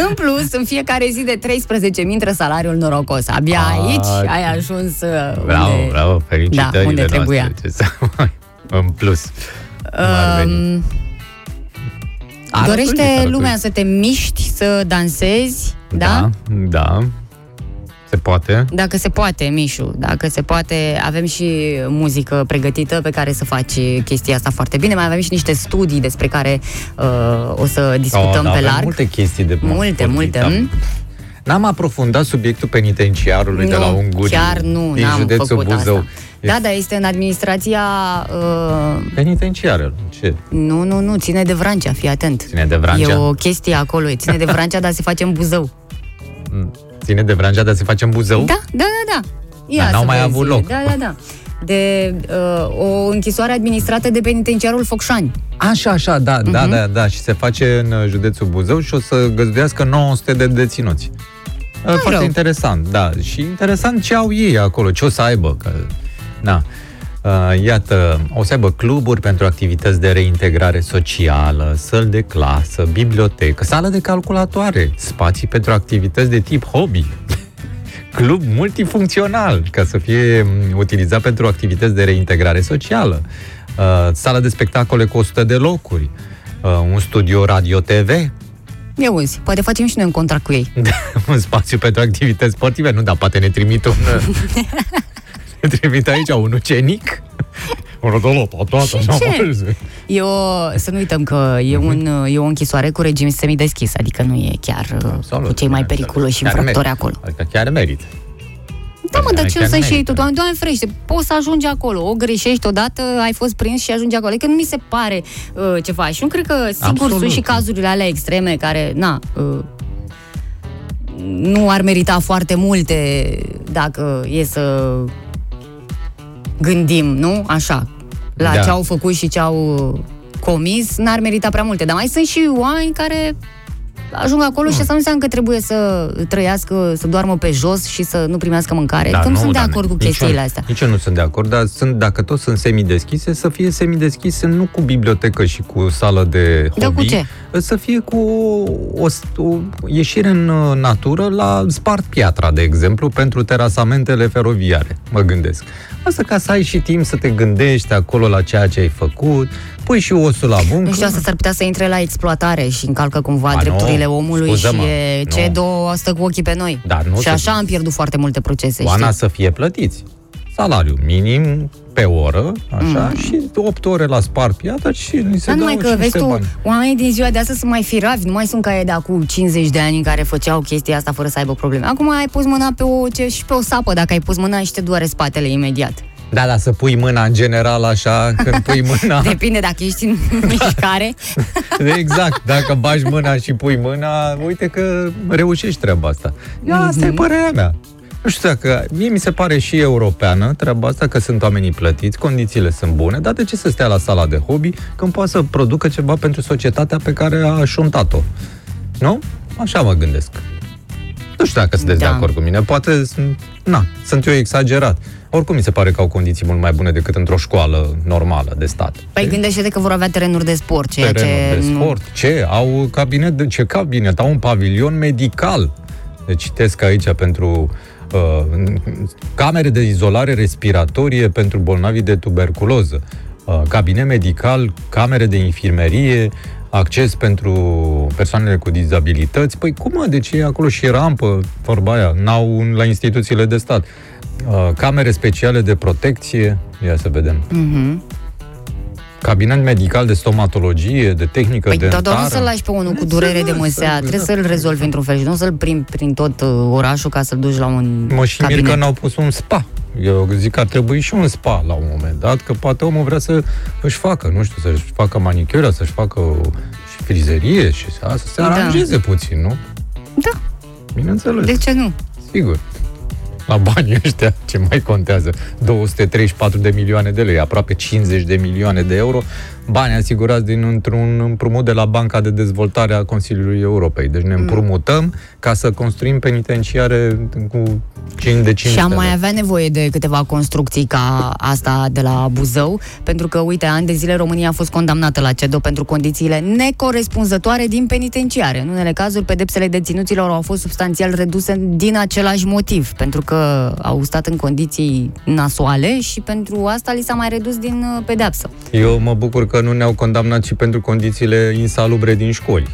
În plus, în fiecare zi de 13 mi intră salariul norocos. Abia Ah, aici ai ajuns uh, Bravo, unde... bravo, felicitările Da, unde trebuia. noastre. Ce să mai... În plus. cum ar veni. Um, Arătul dorește arătul. lumea să te miști, să dansezi, da? Da, da. Se poate. Dacă se poate, Mișu, dacă se poate, avem și muzică pregătită pe care să faci chestia asta foarte bine. Mai avem și niște studii despre care uh, o să discutăm Oh, da, pe avem larg. multe chestii de Multe, vorbit, multe, da. mm? N-am aprofundat subiectul penitenciarului de la Nu, Unguri. chiar nu, din n-am județul făcut Buzău. asta. Da, da, este în administrația... Uh, Penitenciarul. Ce? nu, nu, nu, ține de Vrancea, fii atent. Ține de Vrancea? E o chestie acolo, ține de Vrancea, dar se face în Buzău. Ține de Vrancea, dar se face în Buzău? Da, da, da, da. Ia Dar n-au să mai vezi. avut loc. Da, da, da. De uh, o închisoare administrată de penitenciarul Focșani. Așa, așa, da, Mhm. da, da, da. Și se face în uh, județul Buzău și o să găzduiască 900 de deținuți. Uh, Foarte rău. interesant, da. Și interesant ce au ei acolo, ce o să aibă. Că, na. Uh, iată, o să aibă cluburi pentru activități de reintegrare socială, săli de clasă, bibliotecă, sală de calculatoare, spații pentru activități de tip hobby, club multifuncțional, ca să fie m, utilizat pentru activități de reintegrare socială, uh, sală de spectacole cu 100 de locuri, uh, un studio radio-TV, Ia uzi, poate facem și noi un contract cu ei. un spațiu pentru activități sportive. Nu, dar poate ne trimit un... ne trimit aici un ucenic. Un rodolop, toată, ce? E o, să nu uităm că e, Mhm. un, e o închisoare cu regim semideschis, adică nu e chiar uh, cu cei mai periculoși infractori acolo. Adică chiar merită. Da, mă, dar Chiar ce să și merită. ei tot? Doamne, doamne ferește, poți să ajungi acolo, o greșești odată, ai fost prins și ajungi acolo. Adică nu mi se pare uh, ceva. Și nu cred că, sigur, Absolut. sunt și cazurile alea extreme care, na, uh, nu ar merita foarte multe dacă e să gândim, nu? Așa, la Da. ce au făcut și ce au comis, n-ar merita prea multe. Dar mai sunt și oameni care ajung acolo și asta nu înseamnă că trebuie să trăiască, să doarmă pe jos și să nu primească mâncare. Da, că nu, nu, sunt de doamne, acord cu nici eu- chestiile astea. Nici eu nu sunt de acord, dar sunt, dacă tot sunt semideschise, să fie semideschise nu cu bibliotecă și cu sală de hobby, Dar cu ce? să fie cu o, o ieșire în uh, natură la spart piatra, de exemplu, pentru terasamentele feroviare, mă gândesc. Asta ca să ai și timp să te gândești acolo la ceea ce ai făcut, pui și osul la muncă. Nu știu, asta s-ar putea să intre la exploatare și încalcă cumva Ba, drepturile nu, omului scuză-mă, și e nu. CEDO stă cu ochii pe noi. Da, nu și se- așa am pierdut foarte multe procese, Oana știi? să fie plătiți. Salariu minim pe oră, așa, mm. și 8 ore la spart piatra și ni se Dar dau numai că, și vezi niște tu, bani. oamenii din ziua de astăzi sunt mai firavi, nu mai sunt ca ei de acum 50 de ani în care făceau chestia asta fără să aibă probleme. Acum ai pus mâna pe o, ce, și pe o sapă, dacă ai pus mâna și te doare spatele imediat. Da, da, să pui mâna în general așa, când pui mâna... Depinde dacă ești în mișcare. exact, dacă bagi mâna și pui mâna, uite că reușești treaba asta. Ia, asta Mhm. e părerea mea. Nu știu dacă, mie mi se pare și europeană treaba asta, că sunt oamenii plătiți, condițiile sunt bune, dar de ce să stea la sala de hobby când poate să producă ceva pentru societatea pe care a șuntat-o? Nu? Așa mă gândesc. Nu știu dacă sunteți Da. de acord cu mine, poate, sunt- na, sunt eu exagerat. Oricum mi se pare că au condiții mult mai bune decât într-o școală normală de stat. Păi gândește-te că vor avea terenuri de sport, ceea terenuri ce... de sport. Ce? Au cabinet de, ce cabinet? Au un pavilion medical. Deci citesc aici pentru uh, camere de izolare respiratorie pentru bolnavii de tuberculoză, uh, cabinet medical, camere de infirmerie, acces pentru persoanele cu dizabilități. Păi cum mă? Deci e acolo și rampă, vorba aia, n-au un- la instituțiile de stat. Uh, camere speciale de protecție, ia să vedem. Mhm. Cabinet medical de stomatologie, de tehnică Păi, dentară. dar doar nu să-l lași pe unul cu durere de măsea, trebuie să-l rezolvi într-un fel și nu să-l prin, prin tot uh, orașul ca să-l duci la un Mă și mir cabinet. că n-au pus un spa. Eu zic că ar trebui și un spa la un moment dat, că poate omul vrea să își facă, nu știu, să-și facă manicura, să-și facă o, și frizerie și să, să se Da. aranjeze puțin, nu? Da. Bineînțeles. De ce nu? Sigur. La banii ăștia, ce mai contează? 234 de milioane de lei, aproape 50 de milioane de euro, bani asigurați din într-un împrumut de la Banca de Dezvoltare a Consiliului Europei. Deci ne împrumutăm ca să construim penitenciare cu 5 de 5 Și am mai avea nevoie de câteva construcții ca asta de la Buzău, pentru că, uite, ani de zile România a fost condamnată la CEDO pentru condițiile necorespunzătoare din penitenciare. În unele cazuri, pedepsele deținuților au fost substanțial reduse din același motiv, pentru că au stat în condiții nasoale și pentru asta li s-a mai redus din uh, pedeapsă. Eu mă bucur că nu ne-au condamnat și pentru condițiile insalubre din școli.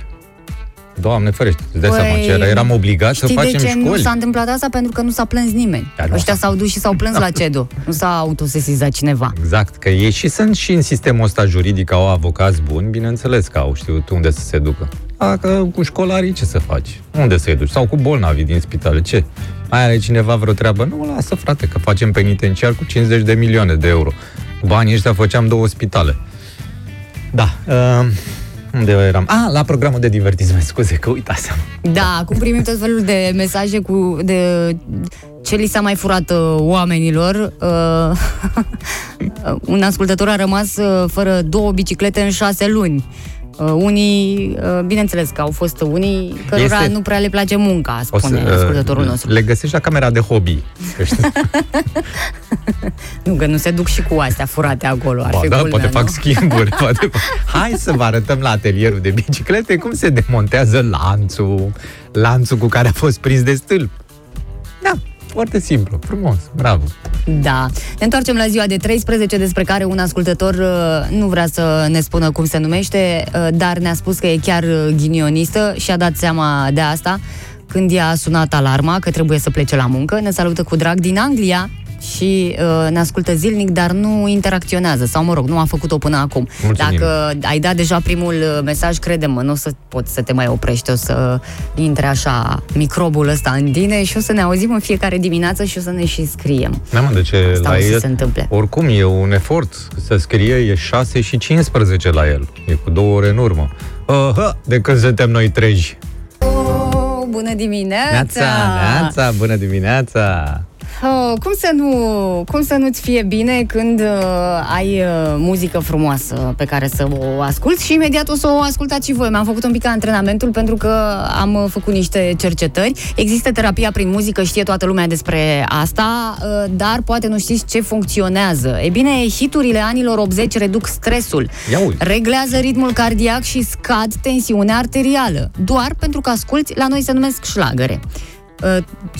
Doamne ferește, îți dai Păi, seama ce era? Eram obligați să Știi facem de ce nu școli. s-a întâmplat asta? Pentru că nu s-a plâns nimeni. Dar nu Ăștia s-a- s-au dus și s-au plâns la CEDO. Nu s-a autosesizat cineva. Exact, că ei și sunt și în sistemul ăsta juridic, au avocați buni, bineînțeles că au știut unde să se ducă. Dacă cu școlarii ce să faci? Unde să-i duci? Sau cu bolnavi din spitale, ce? Mai are cineva vreo treabă? Nu, lasă frate, că facem penitenciar cu 50 de milioane de euro. Cu banii ăștia făceam două spitale. Da, uh, unde eram? Ah, la programul de divertisment, scuze că uitasem. Da, acum primim tot felul de mesaje cu de ce li s-a mai furat uh, oamenilor. Uh, un ascultător a rămas uh, fără două biciclete în șase luni. Uh, unii, uh, bineînțeles că au fost unii cărora Este- nu prea le place munca, O spune să, uh, ascultătorul nostru. Le găsești la camera de hobby. Că știi, Nu, că nu se duc și cu astea furate acolo. Ar Ba, fi da, culmea, poate nu? fac schimburi. poate fac... Hai să vă arătăm la atelierul de biciclete cum se demontează lanțul, lanțul cu care a fost prins de stâlp. Da, foarte simplu, frumos, bravo. Da. Ne întoarcem la ziua de 13, despre care un ascultător uh, nu vrea să ne spună cum se numește, uh, dar ne-a spus că e chiar uh, ghinionistă și a dat seama de asta când i-a sunat alarma că trebuie să plece la muncă. Ne salută cu drag din Anglia și uh, ne ascultă zilnic, dar nu interacționează, sau mă rog, nu a făcut-o până acum. Mulțumim. Dacă ai dat deja primul uh, mesaj, crede-mă, nu o să poți să te mai oprești, o să intre așa microbul ăsta în tine și o să ne auzim în fiecare dimineață și o să ne și scriem. Da, mă, de ce Asta la o să el, se întâmple. oricum e un efort să scrie, e 6 și 15 la el, e cu două ore în urmă. Uh, de când suntem noi treji. Oh, bună dimineața! Neața, neața, bună dimineața! Oh, cum, să nu, cum să nu-ți fie bine când uh, ai uh, muzică frumoasă pe care să o asculti și imediat o să o ascultați și voi. Mi-am făcut un pic antrenamentul pentru că am uh, făcut niște cercetări. Există terapia prin muzică, știe toată lumea despre asta, uh, dar poate nu știți ce funcționează. E bine, hiturile anilor 80 reduc stresul, Ia uite. reglează ritmul cardiac și scad tensiunea arterială. Doar pentru că asculti, la noi se numesc șlagăre. Uh,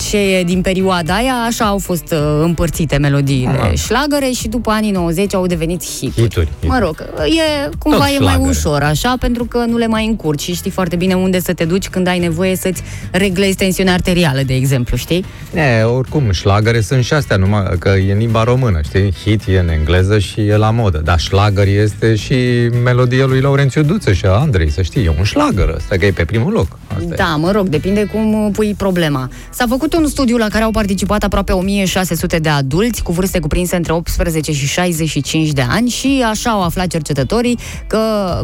Ce e din perioada aia, așa au fost uh, împărțite melodiile. Aha. Șlagăre și după anii 90 au devenit hituri. Hituri, Mă hituri. rog, e cumva Tot e mai șlagăre. ușor, așa, pentru că nu le mai încurci și știi foarte bine unde să te duci când ai nevoie să-ți reglezi tensiunea arterială, de exemplu, știi? E, oricum, șlagăre sunt și astea, numai că e în limba română, știi? Hit e în engleză și e la modă, dar șlagăr este și melodia lui Laurențiu Duță și a Andrei, să știi, e un șlagăr ăsta, că e pe primul loc. Asta e. Da, mă rog, depinde cum uh, pui problema. S-a făcut un studiu la care au participat aproape 1600 de adulți cu vârste cuprinse între 18 și 65 de ani și așa au aflat cercetătorii că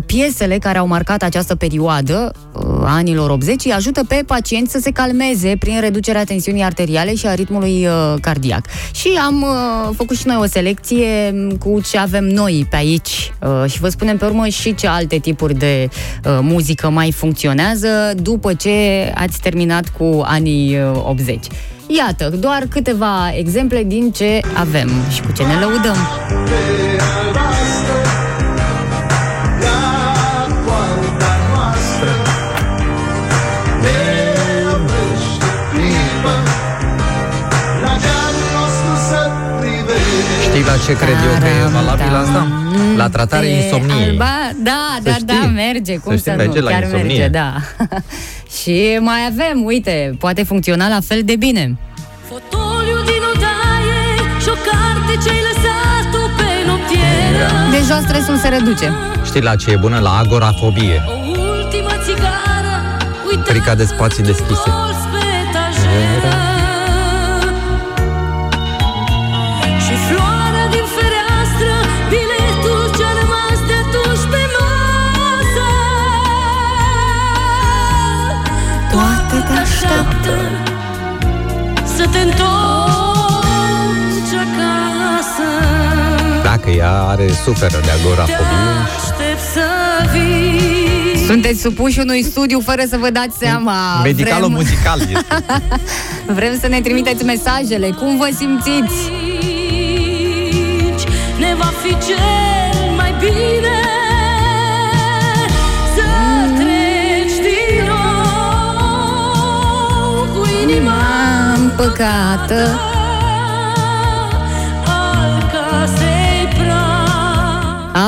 piesele care au marcat această perioadă uh, a anilor 80 îi ajută pe pacienți să se calmeze prin reducerea tensiunii arteriale și a ritmului uh, cardiac. Și am uh, făcut și noi o selecție m, cu ce avem noi pe aici uh, și vă spunem pe urmă și ce alte tipuri de uh, muzică mai funcționează după ce ați terminat cu anii uh, 80. Iată, doar câteva exemple din ce avem și cu ce ne lăudăm. Știi la ce cred eu că e valabil asta? La tratarea Pe insomniei. Alba, da, Să da, știi. da, merge, cum Să să, știi, nu, merge la chiar insomnie. merge, da. și mai avem, uite, poate funcționa la fel de bine. Fotoliu din odaie și o carte ce-ai lăsat-o pe noptieră Deja stresul se reduce. Știi la ce e bună? La agorafobie. O ultimă țigară uitată Frica de spații deschise. colț că ea are, suferă de Te agorafobie. aștept să vii Sunteți supuși unui studiu fără să vă dați seama. Medicalo-muzical este. vrem să ne trimiteți mesajele. Cum vă simțiți? aici Ne va fi cel mai bine Să treci din nou Cu inima Împăcată.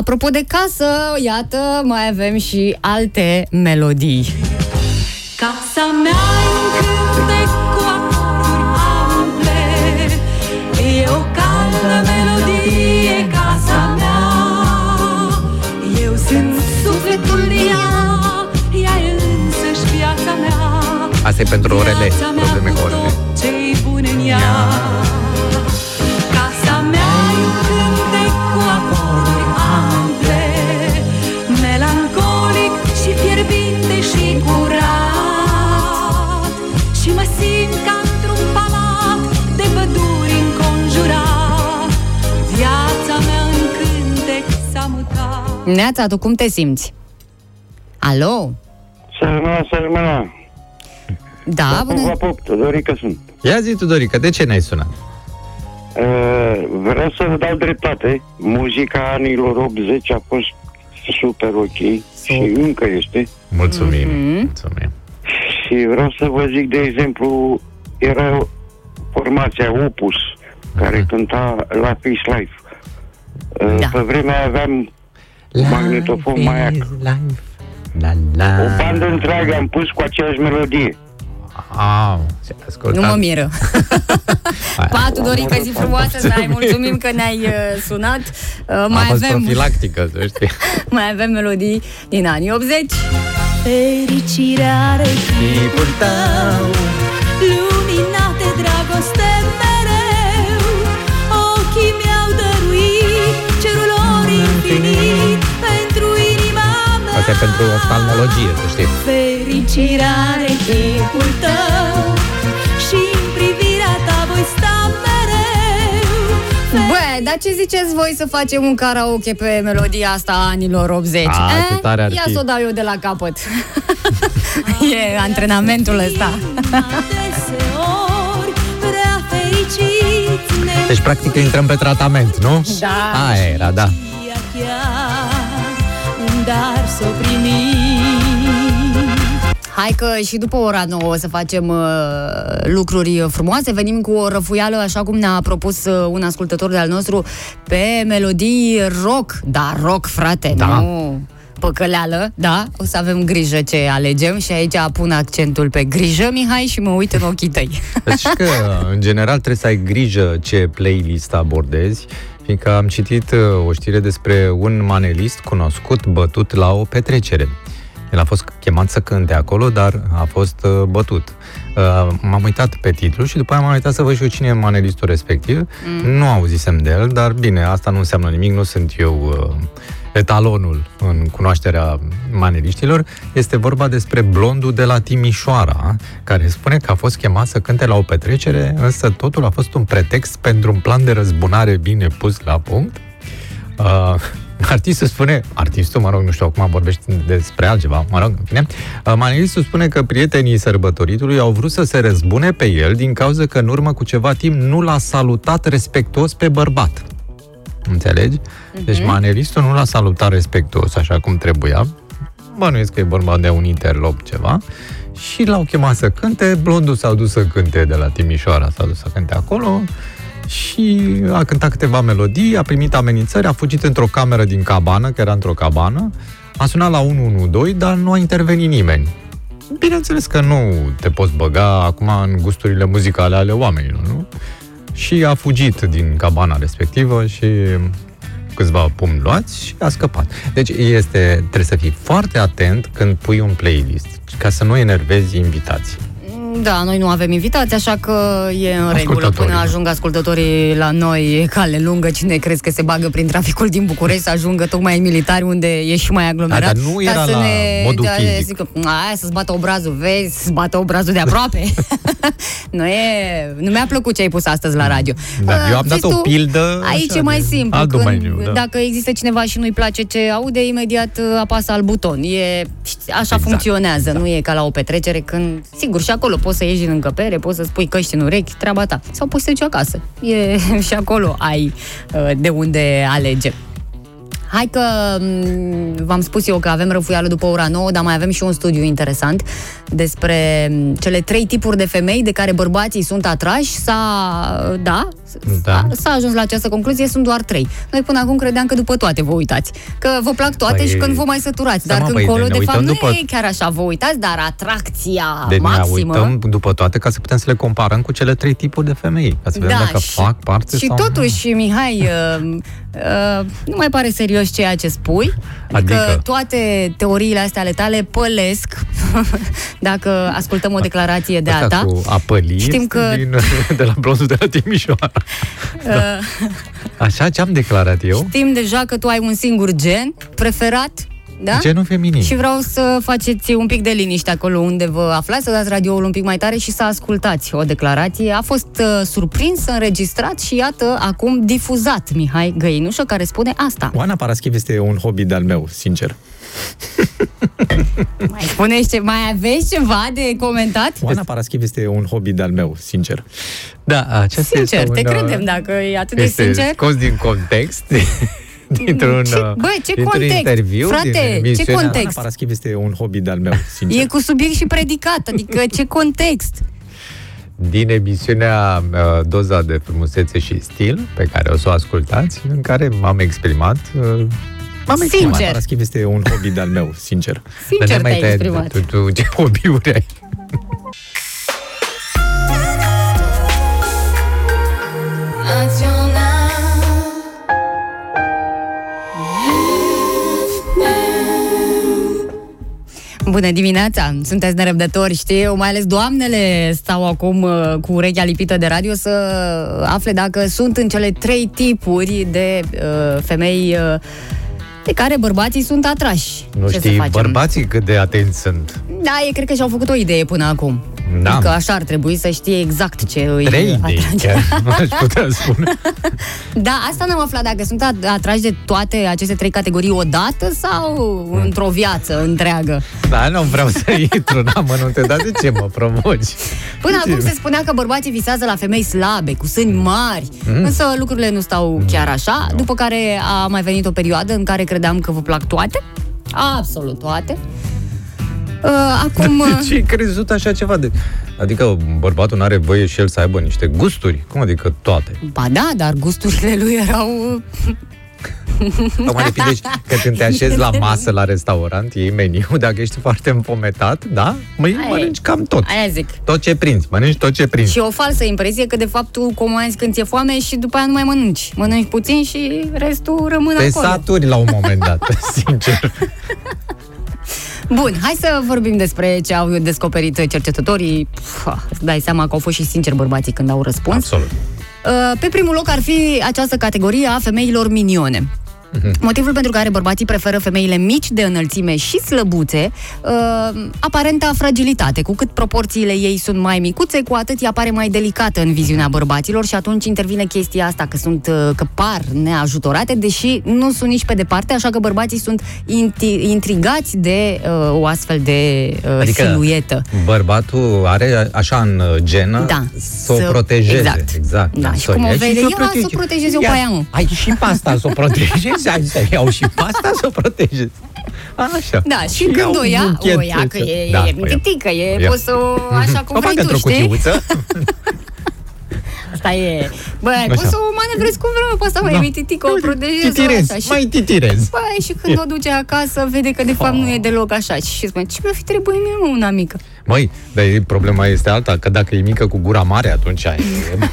Apropo de casă, iată, mai avem și alte melodii. Casa mea e un cântec cu acorduri ample. E o caldă melodie, casa mea. Eu sunt sufletul ea, ea e însăși viața mea. Asta e pentru orele, Viața mea probleme cu cu orele. tot ce-i bun în ea Neața, tu cum te simți? Alo? Sărmâna, sărmâna. Da, Vă bună. pup, Tudorica sunt. Ia zi, Tudorica, de ce ne-ai sunat? Uh, vreau să vă dau dreptate. Muzica anilor 80 a fost super ok și încă este. Mulțumim, Mhm. mulțumim. Și vreau să vă zic, de exemplu, era formația Opus, care Mhm. cânta la Peace Life. Uh, Da. Pe vremea aveam magnetofon Life maiac. is life. La, la. O bandă întreagă am pus cu aceeași melodie. Au, se ascultă. Nu mă miră. Hai. Pa, Tudorica, zi frumoasă, să ai mulțumim că ne-ai uh, sunat. Uh, A mai fost avem, profilactică, să știi. mai avem melodii din anii 80. Fericirea are Tipul tău mea Asta e pentru oftalmologie, să știi. Fericirea are chipul tău și în privirea ta voi sta mereu Bă, dar ce ziceți voi să facem un karaoke pe melodia asta a anilor 80? A, ce tare ar Ia fi. să o dau eu de la capăt. e antrenamentul ăsta. Deseori prea fericiți ne Deci, practic, intrăm pe tratament, nu? Da. Aia era, da. Chiar un dar să o primim Hai că și după ora 9 o să facem uh, lucruri frumoase. Venim cu o răfuială, așa cum ne-a propus uh, un ascultător de-al nostru, pe melodii rock. Da, rock, frate, Da. nu păcăleală, da? O să avem grijă ce alegem și aici pun accentul pe grijă, Mihai, și mă uit în ochii tăi. Deci că, în general, trebuie să ai grijă ce playlist abordezi, fiindcă am citit uh, o știre despre un manelist cunoscut bătut la o petrecere. El a fost chemat să cânte acolo, dar a fost uh, bătut. Uh, m-am uitat pe titlu și după aia m-am uitat să văd și eu cine e manelistul respectiv. Mm. Nu auzisem de el, dar bine, asta nu înseamnă nimic, nu sunt eu uh, etalonul în cunoașterea maneliștilor. Este vorba despre blondul de la Timișoara, care spune că a fost chemat să cânte la o petrecere, însă totul a fost un pretext pentru un plan de răzbunare bine pus la punct. Uh, artistul spune, artistul, mă rog, nu știu, acum vorbești despre altceva, mă rog, în fine, uh, manelistul spune că prietenii sărbătoritului au vrut să se răzbune pe el din cauza că în urmă cu ceva timp nu l-a salutat respectuos pe bărbat. Înțelegi? Deci manelistul nu l-a salutat respectuos așa cum trebuia. Bănuiesc că e vorba de un interlop ceva. Și l-au chemat să cânte. Blondul s-a dus să cânte de la Timișoara, s-a dus să cânte acolo și a cântat câteva melodii, a primit amenințări, a fugit într-o cameră din cabană, că era într-o cabană, a sunat la 112, dar nu a intervenit nimeni. Bineînțeles că nu te poți băga acum în gusturile muzicale ale oamenilor, nu? Și a fugit din cabana respectivă și câțiva pumni luați și a scăpat. Deci este, trebuie să fii foarte atent când pui un playlist, ca să nu enervezi invitații. Da, noi nu avem invitați, așa că e în regulă. Ascultătorii. Până ajung ascultătorii la noi, e cale lungă. Cine crezi că se bagă prin traficul din București să ajungă tocmai în militari, unde e și mai aglomerat? Da, dar nu ca era să la modul da, fizic. Zic că, aia să-ți bată obrazul, vezi, să-ți bată obrazul de aproape. nu, e, nu mi-a plăcut ce ai pus astăzi la radio. Da, Uh, eu am dat vezi o tu, pildă Aici așa, e mai de simplu. alt când, domeniu, da. Dacă există cineva și nu-i place ce aude, imediat uh, apasă al buton. E, știi, așa Exact, funcționează, nu e ca la o petrecere când, sigur, și acolo poți să ieși din încăpere, poți să spui căști în urechi, treaba ta. Sau poți să te duci acasă. E, și acolo ai uh, de unde alege. Hai că m, v-am spus eu că avem răfuială după ora 9, dar mai avem și un studiu interesant despre m, cele trei tipuri de femei de care bărbații sunt atrași. S-a, da, Da. S-a, s-a ajuns la această concluzie, sunt doar trei. Noi până acum credeam că după toate vă uitați. Că vă plac toate Păi, și când vă mai săturați. da, Dar mă, când păi, colo, ne de fapt, uităm nu după- e chiar așa. Vă uitați, dar atracția De ne maximă... uităm după toate ca să putem să le comparăm cu cele trei tipuri de femei. Ca să vedem dacă Da, și- fac parte Și sau nu. totuși, Mihai, uh, uh, nu mai pare serios ceea ce spui. Adică, Adică? toate teoriile astea ale tale pălesc dacă ascultăm o declarație de a Asta ta. cu apăliți Știm că- din, de la blondul de la Timișoara. Uh, Așa ce am declarat eu? știm deja că tu ai un singur gen preferat, da? Genul feminin. Și vreau să faceți un pic de liniște acolo unde vă aflați, să dați radioul un pic mai tare și să ascultați o declarație. A fost uh, surprins, înregistrat și iată acum difuzat Mihai Găinușă care spune asta. Oana Paraschiv este un hobby de-al meu, sincer. Mai spuneți ce, mai aveți ceva de comentat? Oana Paraschiv este un hobby de-al meu, sincer. Da, aceasta Sincer, este te un, uh, credem dacă e atât de este sincer. scos din context dintr-un, Ce- uh, bă, ce dintr-un context? interviu Frate, din ce emisiunea- context? Oana Paraschiv este un hobby de-al meu, sincer. E cu subiect și predicat, adică ce context? din emisiunea uh, Doza de frumusețe și stil, pe care o să o ascultați, în care m-am exprimat uh, M-am Sincer. exprimat. Oana Paraschiv este un hobby de-al meu, sincer. Dar Sincer ne mai te-ai tăiat exprimat. Tu, tu, ce hobby-uri ai? Bună dimineața! Sunteți nerăbdători, știu, mai ales doamnele stau acum uh, cu urechea lipită de radio să afle dacă sunt în cele trei tipuri de uh, femei uh, de care bărbații sunt atrași. Nu Ce să știi, facem? bărbații cât de atenți sunt. Da, ei cred că și-au făcut o idee până acum. Da. Adică așa ar trebui să știe exact ce îi Trei idei, atrage. chiar, aș putea spune. Da, asta n-am aflat dacă sunt at- atrași de toate aceste trei categorii odată sau într-o viață întreagă. Da, nu vreau să intru în amănunte, dar de ce mă provoci? Până acum se spunea că bărbații visează la femei slabe, cu sâni mari, Mm. însă lucrurile nu stau chiar așa, după care a mai venit o perioadă în care credeam că vă plac toate, absolut toate. Uh, acum... uh, De ce ai crezut așa ceva? De... Adică bărbatul nu are voie și el să aibă niște gusturi? Cum adică toate? Ba da, dar gusturile lui erau... Acum depinde și că când te așezi la masă la restaurant, iei meniu, dacă ești foarte împometat, da? Măi, Aia e. mănânci cam tot. Aia zic. Tot ce prinzi, mănânci tot ce prinzi. Și o falsă impresie că de fapt tu comanzi când ți-e foame și după aia nu mai mănânci. Mănânci puțin și restul rămâne Te acolo. saturi la un moment dat, sincer. Bun, hai să vorbim despre ce au descoperit cercetătorii. Pf, îți dai seama că au fost și sinceri bărbații când au răspuns. Absolut. Uh, Pe primul loc ar fi această categorie a femeilor minione. Motivul pentru care bărbații preferă femeile mici de înălțime și slăbuțe, uh, aparenta fragilitate. Cu cât proporțiile ei sunt mai micuțe, cu atât ea apare mai delicată în viziunea bărbaților și atunci intervine chestia asta, că sunt uh, că par neajutorate, deși nu sunt nici pe departe, așa că bărbații sunt inti- intrigați de uh, o astfel de uh, Adică siluetă. bărbatul are așa în uh, genă Da, să o să- protejeze. exact. exact Da, și să o cum o ia vede, să o ia, să o protege. protejez eu Ia, pe aia, mă. Ai și pe asta să o protejezi, hai să iau și pe asta să o protejezi. Așa. Da, și, iau când o un ia, buchet o ia, de că ce- e, Da, e o ia. titică, e, Ia. poți să o, așa cum o vrei fac tu, într-o știi? cuțiuță. Asta e. Bă, Așa. poți să o manevrezi cum vrei, pe asta mai Da. e titică, o protejezi Titirez, așa. Și, mai titirez. Băi, și când o duce acasă, vede că de fapt nu e deloc așa. Și spune, ce mi-a fi trebuit mie, mă, una mică? Măi, dar e- problema este alta, că dacă e mică cu gura mare, atunci e...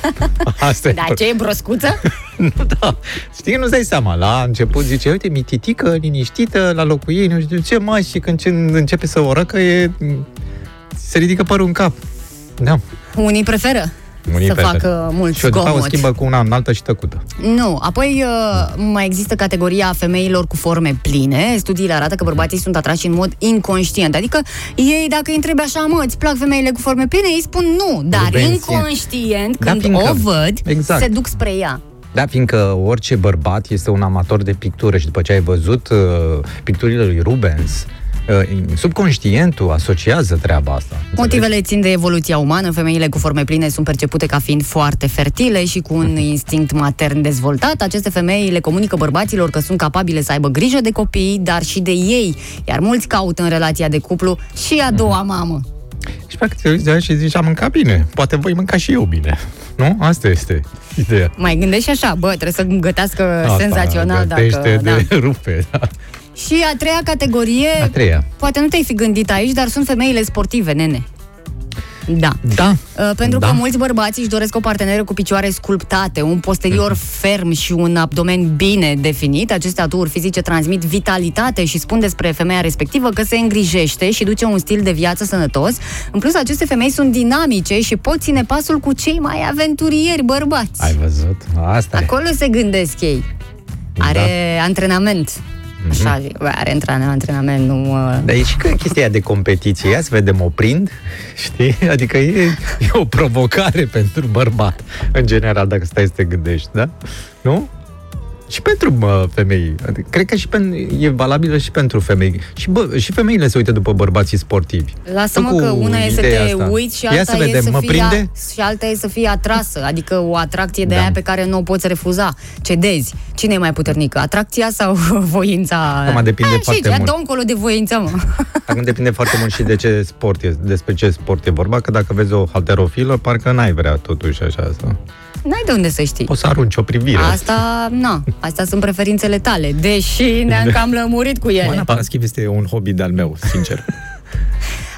Asta e. Da, ce e broscuță? da. Știi, nu-ți dai seama. La început zice, uite, mititică, liniștită, la locul ei, nu știu ce, mai și când ce- începe să o răcă, e... se ridică părul în cap. Da. Unii preferă. Unii să pe- facă mult Și după aia o zgomot. schimbă cu una înaltă și tăcută. Nu, apoi uh, mai există categoria femeilor cu forme pline. Studiile arată că bărbații sunt atrași în mod inconștient. Adică ei, dacă îi întrebi așa, mă, îți plac femeile cu forme pline, ei spun nu. Dar Rubensian. inconștient, Da, când fiindcă- o văd, Exact. se duc spre ea. Da, fiindcă orice bărbat este un amator de pictură și după ce ai văzut uh, picturile lui Rubens, uh, subconștientul asociază treaba asta. înțelegi? Motivele țin de evoluția umană. Femeile cu forme pline sunt percepute ca fiind foarte fertile și cu un instinct matern dezvoltat. Aceste femei le comunică bărbaților că sunt capabile să aibă grijă de copii, dar și de ei. Iar mulți caută în relația de cuplu și a doua mamă. Și practic te uiți de aia și zici, am mâncat bine. Poate voi mânca și eu bine. Nu? Asta este ideea. Mai gândești și așa, bă, trebuie să gătească Asta senzațional gătește dacă... de rupe, da. Și a treia categorie, A treia. poate nu te-ai fi gândit aici, dar sunt femeile sportive, nene. Da. Da. Uh, pentru Da. că mulți bărbați își doresc o parteneră cu picioare sculptate, un posterior Mhm. ferm și un abdomen bine definit. Aceste aturi fizice transmit vitalitate și spun despre femeia respectivă că se îngrijește și duce un stil de viață sănătos. În plus, aceste femei sunt dinamice și pot ține pasul cu cei mai aventurieri bărbați. Ai văzut? Asta e. Acolo se gândesc ei. Are Da. antrenament. Așa, zic, bă, are antrenament, antrenament, nu... Uh... Dar e și că chestia aia de competiție, ia să vedem oprind, știi? Adică e, e o provocare pentru bărbat, în general, dacă stai să te gândești, da? Nu? Și pentru mă, femei. Adică, cred că și pen, e valabilă și pentru femei. Și, bă, și femeile se uită după bărbații sportivi. Lasă-mă Tu cu că una e să te ideea asta. uiți și Ia alta să vedem, e să mă fii prinde? și alta e să fii atrasă, adică o atracție de Da. aia pe care nu o poți refuza. Cedezi. Cine e mai puternică, atracția sau voința? Acum depinde A, foarte și, mult. dă încolo de voință, mă. Acum depinde foarte mult și de ce sport e, despre ce sport e vorba, că dacă vezi o halterofilă, parcă n-ai vrea totuși așa să... N-ai de unde să știi. Poți să arunci o privire. Asta, na, astea sunt preferințele tale, deși ne-am cam lămurit cu ele. Oana Paraschiv este un hobby de-al meu, sincer.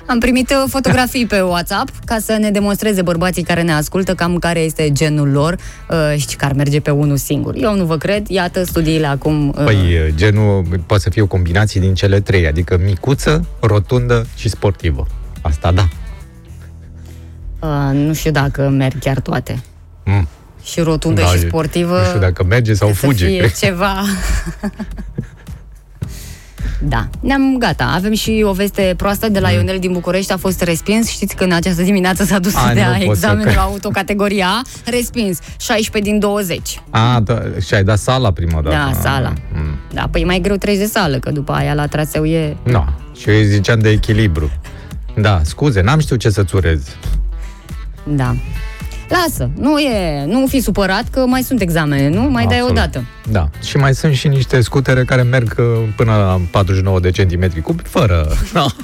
Am primit uh, fotografii pe WhatsApp ca să ne demonstreze bărbații care ne ascultă cam care este genul lor uh, și că ar merge pe unul singur. Eu nu vă cred, iată studiile acum. Uh, Păi, genul poate să fie o combinație din cele trei, adică micuță, rotundă și sportivă. Asta da. uh, nu știu dacă merg chiar toate. Mm. Și rotundă Da, și e- sportivă. Nu știu dacă merge sau trebuie fuge. Să fie cred. ceva... Da, ne-am gata. Avem și o veste proastă de la Mm. Ionel din București. A fost respins. Știți că în această dimineață s-a dus A, să dea nu pot să examenul cred. autocategoria A. Respins. 16 din 20. A, da, și ai dat sala prima dată. Da, sala. Mm. Da, păi e mai greu treci de sală, că după aia la traseu e... No. Și eu îi ziceam de echilibru. Da, scuze, n-am știut ce să-ți urez. Da. Lasă, nu e, nu fi supărat că mai sunt examene, nu? Mai dai o Absolut. dată. Da. Și mai sunt și niște scutere care merg uh, până la 49 de centimetri cub, fără... No.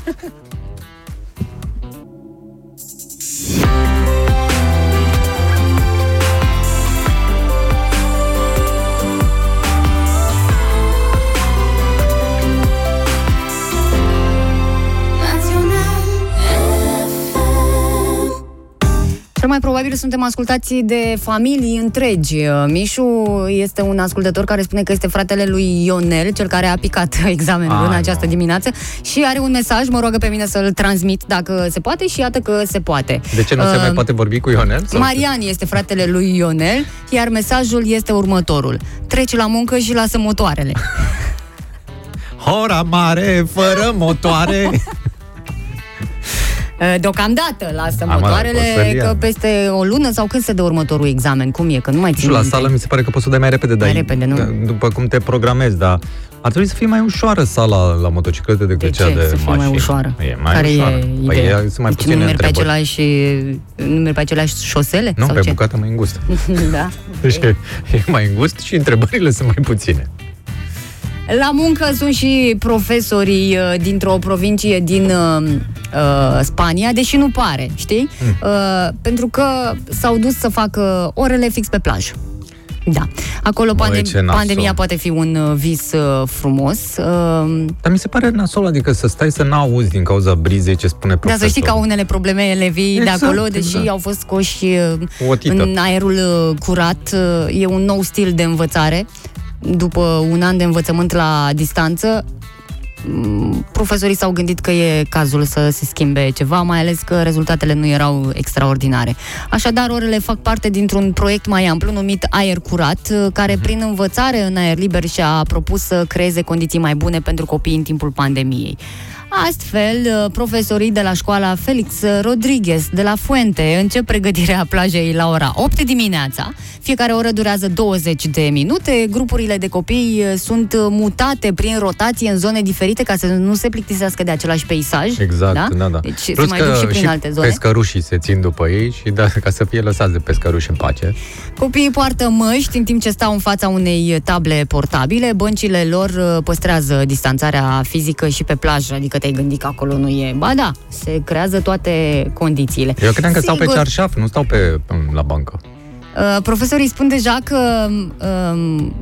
Cel mai probabil suntem ascultați de familii întregi. Mișu este un ascultător care spune că este fratele lui Ionel, cel care a picat examenul Ah, în această nu. dimineață și are un mesaj, mă roagă pe mine să-l transmit dacă se poate și iată că se poate. De ce nu se Uh, mai poate vorbi cu Ionel? Sau- Marian este fratele lui Ionel, iar mesajul este următorul. Trece la muncă și lasă motoarele. Hora mare, fără motoare. Uh, Deocamdată lasă Am, motoarele, o să-l ia. că peste o lună sau când se dă următorul examen? Cum e? Că nu mai țin Și la minte. sală mi se pare că poți să o dai mai repede, dar Mai repede, nu? după cum te programezi, dar ar trebui să fie mai ușoară sala la motociclete decât De cea ce de să fie mașini. mai ușoară? E mai Care ușoară. e Păi ideea? e- sunt mai deci puține nu merg pe întrebări. același, nu merg pe aceleași șosele? Nu, sau pe ce? bucată mai îngustă. da. Deci e, e mai îngust și întrebările sunt mai puține. La muncă sunt și profesorii uh, dintr-o provincie din uh, uh, Spania, deși nu pare, știi? Hmm. Uh, pentru că s-au dus să facă orele fix pe plajă. Da. Acolo Măi, pandem- ce nasol. pandemia poate fi un uh, vis uh, frumos. Uh, Dar mi se pare nasol, adică să stai să n-auzi din cauza brizei ce spune Dar profesorul. să știi că au unele probleme elevii Exact, de acolo, deși exact. au fost scoși uh, O tită. în aerul uh, curat. uh, E un nou stil de învățare. După un an de învățământ la distanță, m, profesorii s-au gândit că e cazul să se schimbe ceva, mai ales că rezultatele nu erau extraordinare. Așadar, orele fac parte dintr-un proiect mai amplu numit Aer Curat, care prin învățare în aer liber și-a propus să creeze condiții mai bune pentru copii în timpul pandemiei. Astfel, uh, profesorii de la școala Felix Rodriguez de la Fuente încep pregătirea plajei la ora 8 dimineața. Fiecare oră durează 20 de minute. Grupurile de copii uh, sunt mutate prin rotație în zone diferite ca să nu se plictisească de același peisaj. Exact, da? da, da. Deci se mai duc și prin alte zone. pescărușii se țin după ei și da, ca să fie lăsați de pescăruși în pace. Copiii poartă măști în timp ce stau în fața unei table portabile. Băncile lor uh, păstrează distanțarea fizică și pe plajă, adică te-ai gândit că acolo nu e. Ba da, se creează toate condițiile. Eu credeam că stau pe Sigur, cearșaf, nu stau pe, la bancă. Uh, profesorii spun deja că um,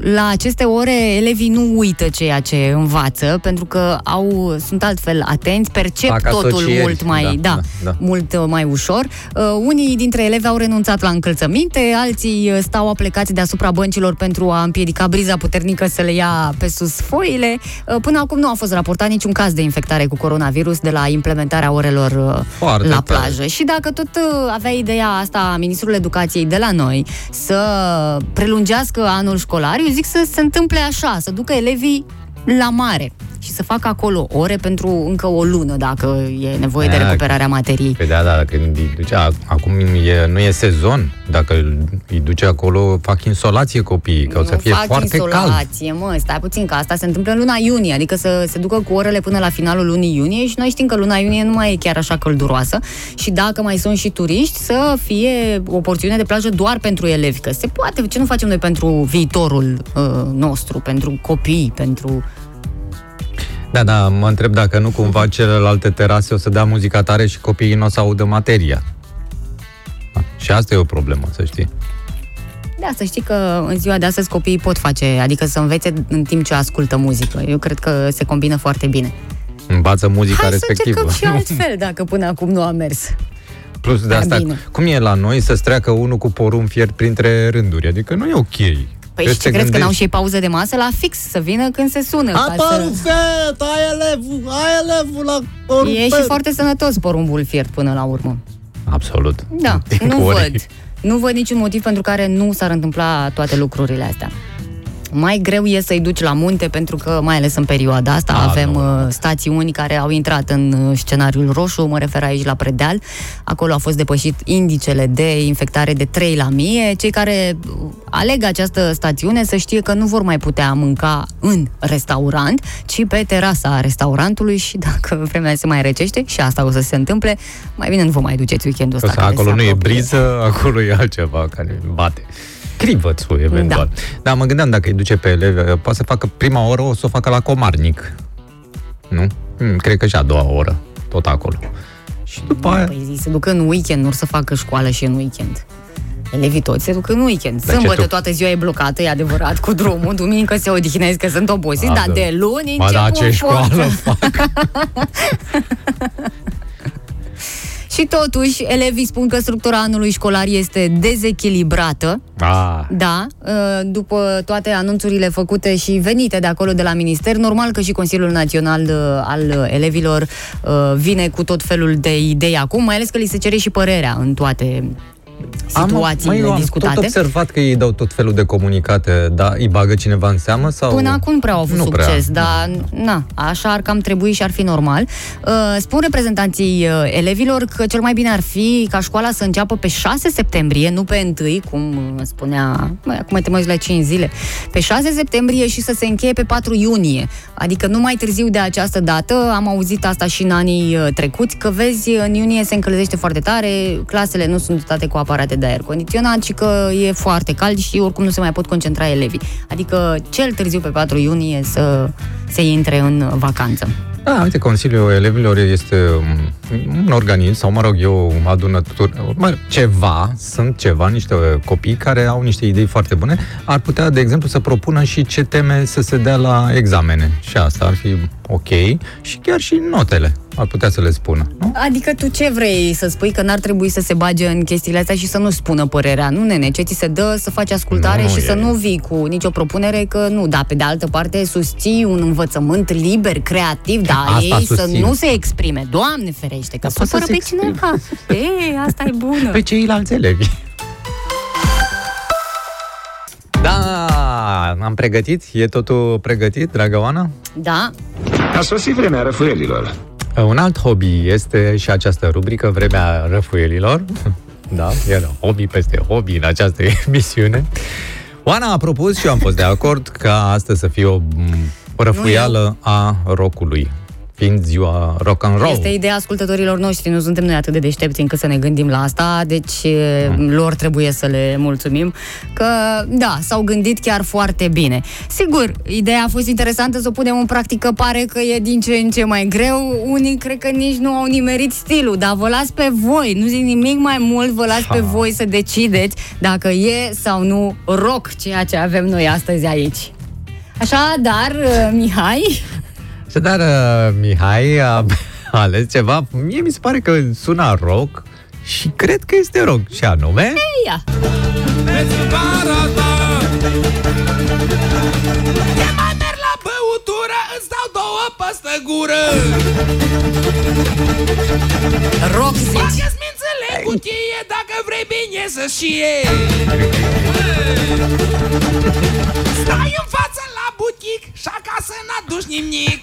la aceste ore elevii nu uită ceea ce învață, pentru că au, sunt altfel atenți, percep Fac totul asocieri, mult mai, da, da, da, da. mult uh, mai ușor. Uh, unii dintre elevi au renunțat la încălțăminte, alții uh, stau aplecați deasupra băncilor pentru a împiedica briza puternică să le ia pe sus foile. Uh, până acum nu a fost raportat niciun caz de infectare cu coronavirus de la implementarea orelor uh, Foarte la tare. plajă. Și dacă tot uh, avea ideea asta Ministrul Educației de la noi să prelungească anul școlar, eu zic să se întâmple așa, să ducă elevii la mare și să facă acolo ore pentru încă o lună, dacă e nevoie de Da, recuperarea materiei. Păi da, da, când îi duce, a- acum e, nu e sezon, dacă îi duce acolo, fac insolație copiii, că o să Nu fie fac foarte cald. insolație, mă, stai puțin, că asta se întâmplă în luna iunie, adică să se ducă cu orele până la finalul lunii iunie și noi știm că luna iunie nu mai e chiar așa călduroasă și dacă mai sunt și turiști, să fie o porțiune de plajă doar pentru elevi, că se poate, ce nu facem noi pentru viitorul uh, nostru, pentru copii, pentru... Da, da, mă întreb dacă nu cumva celelalte terase o să dea muzica tare și copiii nu o să audă materia. Da, Și asta e o problemă, să știi. Da, să știi că în ziua de astăzi copiii pot face, adică să învețe în timp ce ascultă muzică. Eu cred că se combină foarte bine. Învață muzica Hai respectivă. să încercăm și altfel, dacă până acum nu a mers. Plus de Dar asta, bine. cum e la noi să-ți treacă unul cu porumb fiert printre rânduri? Adică nu e ok. Păi Trebuie și să ce te crezi că n-au gândești. și ei pauză de masă la fix să vină când se sună? ca să... fet, ai elevul, ai elevul la E și foarte sănătos porumbul fiert până la urmă. Absolut. Da, Din nu cu orei. văd. Nu văd niciun motiv pentru care nu s-ar întâmpla toate lucrurile astea. Mai greu e să-i duci la munte pentru că, mai ales în perioada asta, A, avem nu. uh, stațiuni care au intrat în uh, scenariul roșu, mă refer aici la Predeal. Acolo a fost depășit indicele de infectare de 3 la mie. Cei care uh, aleg această stațiune să știe că nu vor mai putea mânca în restaurant, ci pe terasa restaurantului și dacă vremea se mai recește, și asta o să se întâmple, mai bine nu vă mai duceți weekendul ăsta. Că care acolo se nu e apropie. briză, acolo e altceva care bate. Crivățul, eventual. Da. da, mă gândeam dacă îi duce pe elevi, poate să facă prima oră, o să o facă la Comarnic. Nu? Hmm, cred că și a doua oră, tot acolo. Și după aia... Păi zi, se duc în weekend, nu să facă școală și în weekend. Elevii toți se duc în weekend. Dar ce Sâmbătă tu- toată ziua e blocată, e adevărat, cu drumul. Duminică se odihnesc că sunt obosiți, A, dar da. de luni Ba încep da, cu ce școală forță. fac. Și totuși, elevii spun că structura anului școlar este dezechilibrată. Ah, Da, uh, după toate anunțurile făcute și venite de acolo de la minister, normal că și Consiliul Național uh, al Elevilor uh, vine cu tot felul de idei acum, mai ales că li se cere și părerea în toate situațiile măi, eu am discutate. tot observat că ei dau tot felul de comunicate, dar îi bagă cineva în seamă? Sau... Până acum nu prea au avut nu succes, prea. dar na, așa ar cam trebui și ar fi normal. Uh, Spun reprezentanții uh, elevilor că cel mai bine ar fi ca școala să înceapă pe 6 septembrie, nu pe 1, cum uh, spunea, măi, acum te mai uiți la 5 zile, pe 6 septembrie și să se încheie pe 4 iunie. Adică nu mai târziu de această dată, am auzit asta și în anii uh, trecuți, că vezi, în iunie se încălzește foarte tare, clasele nu sunt dotate cu aparate de aer condiționat și că e foarte cald și oricum nu se mai pot concentra elevii. Adică cel târziu pe 4 iunie să se intre în vacanță. Da, uite, Consiliul Elevilor este um, un organism, sau mă rog eu, adunător, mă, ceva, sunt ceva, niște copii care au niște idei foarte bune, ar putea, de exemplu, să propună și ce teme să se dea la examene. Și asta ar fi ok și chiar și notele ar putea să le spună. Nu? Adică tu ce vrei să spui? Că n-ar trebui să se bage în chestiile astea și să nu spună părerea. Nu, nene, ce ți se dă să faci ascultare Nu, și e- să nu vii cu nicio propunere că nu. Da, pe de altă parte, susții un învățământ liber, creativ, da, Asta ei să susțin. nu se exprime. Doamne ferește, că Dar poate supără să pe se exprime. cineva. Ei, asta e bună. Pe ceilalți elevi. Da, am pregătit? E totul pregătit, dragă Oana? Da, A sosit vremea răfuielilor. Un alt hobby este și această rubrică, Vremea Răfuielilor. Da, e hobby peste hobby în această emisiune. Oana a propus și eu am fost de acord ca astăzi să fie o m, răfuială a rockului, fiind ziua rock and roll. Este ideea ascultătorilor noștri, nu suntem noi atât de deștepți încât să ne gândim la asta, deci e, lor trebuie să le mulțumim că, da, s-au gândit chiar foarte bine. Sigur, ideea a fost interesantă să o punem în practică, pare că e din ce în ce mai greu, unii cred că nici nu au nimerit stilul, dar vă las pe voi, nu zic nimic mai mult, vă las pe voi să decideți dacă e sau nu rock ceea ce avem noi astăzi aici. Așa, dar, Mihai, Și dar uh, Mihai a a ales ceva, mie mi se pare că sună rock și cred că este rock, și anume... ia! mai merg la băutură Îți dau două păstă gură Rock zici! Bagă-ți mințele în cutie Dacă vrei bine să șie Stai în față la butic Și acasă n-aduci nimic.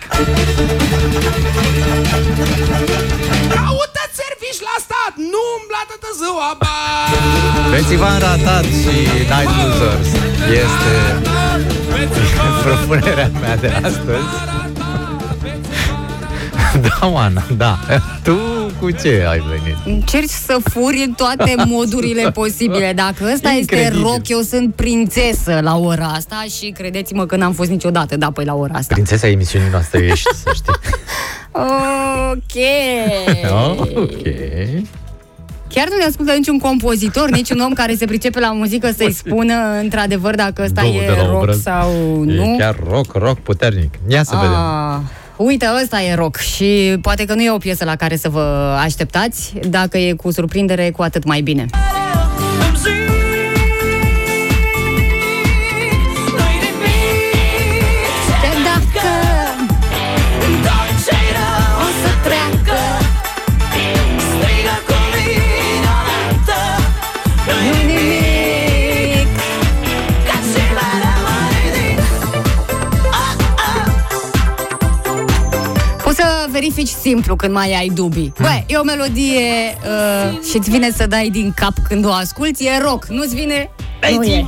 Caută servici la stat Nu umbla toată ziua ba Festival ratat și Night Losers. Este propunerea mea de astăzi. Da, Oana, da. Tu cu ce ai venit? Încerci să furi în toate modurile posibile. Dacă ăsta este Incredibil. rock, eu sunt prințesă la ora asta și credeți-mă că n-am fost niciodată, da, păi la ora asta. Prințesa emisiunii noastre ești, să știi. Ok. ok. Chiar nu ne ascultă niciun compozitor, niciun om care se pricepe la muzică să-i spună într-adevăr dacă ăsta Două de e la rock obraz. sau E nu. chiar rock, rock puternic. Ia să vedem. Ah, uite, ăsta e rock și poate că nu e o piesă la care să vă așteptați. Dacă e cu surprindere, cu atât mai bine. Îmi să verifici simplu când mai ai dubii. Bă, e o melodie uh, și îți vine să dai din cap când o asculti, e rock. Nu-ți vine? Nu e.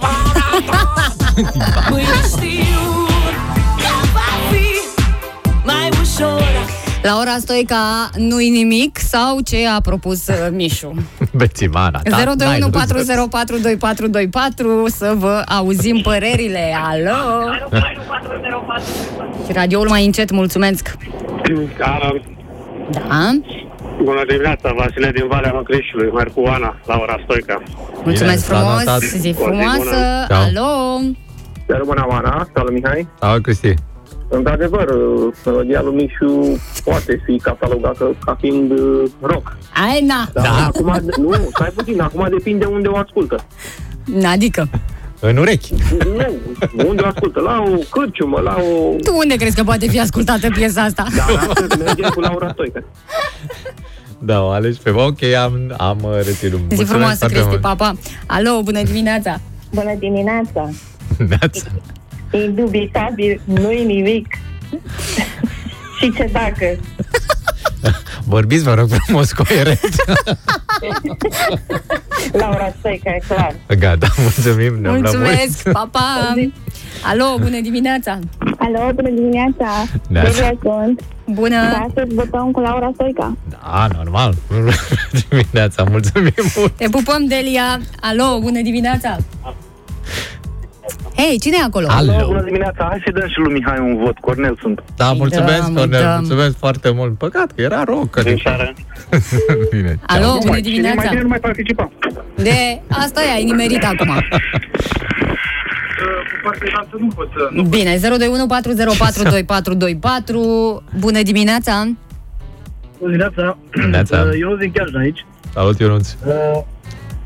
Mâine știu Că va fi mai ușor La ora stoica nu-i nimic sau ce a propus uh, Mișu. Bețivana. Da, 021 să vă auzim părerile. Alo! Și radioul mai încet, mulțumesc. Alo, Da? bună dimineața, Vasile din Valea Măcrișului, merg cu Ana la ora Stoica. Mulțumesc Bine, s-a frumos, notat. zi zi frumoasă. bună. Ciao. Alo! Bună, Oana, salut Mihai. Da, Cristi. Într-adevăr, melodia lui Mișu poate fi catalogată ca fiind uh, rock. Ai, na! Dar Da. acum, nu, stai puțin, acum depinde unde o ascultă. Adică, În urechi. Nu, unde o ascultă? La o cârciumă, la o... tu unde crezi că poate fi ascultată piesa asta? Dar astăzi mergem cu Laura Stoică. Da, o alegi pe... Ok, am, am uh, reținut. Zi Mulțumesc frumoasă, foarte Cristi, mult. papa. Alo, bună dimineața! Bună dimineața! Neața. Indubitabil, nu-i nimic. Și ce dacă? Vorbiți, vă rog frumos, coerent. Laura Stoica, e clar. Gata, mulțumim. ne-am Mulțumesc, papa! Alo, bună dimineața! Alo, bună dimineața! Neața. Delia sunt. Bună! Da, astăzi votăm cu Laura Stoica. Da, normal. Dimineața, mulțumim mult. Te pupăm, Delia! Alo, bună dimineața! Hei, cine e acolo? Alo. dimineața, hai să dăm și lui Mihai un vot. Cornel sunt. Da, mulțumesc, dăm, Cornel, dăm. mulțumesc foarte mult. Păcat că era rock. Din Adică... seară. Bine, Alo, ceau. bună dimineața! mai participa. De asta e, ai nimerit acum. Bine, 021 Bună dimineața! Bună dimineața! Dimineața. Uh, Eu din chiar de aici. Salut, Ionuț. Uh,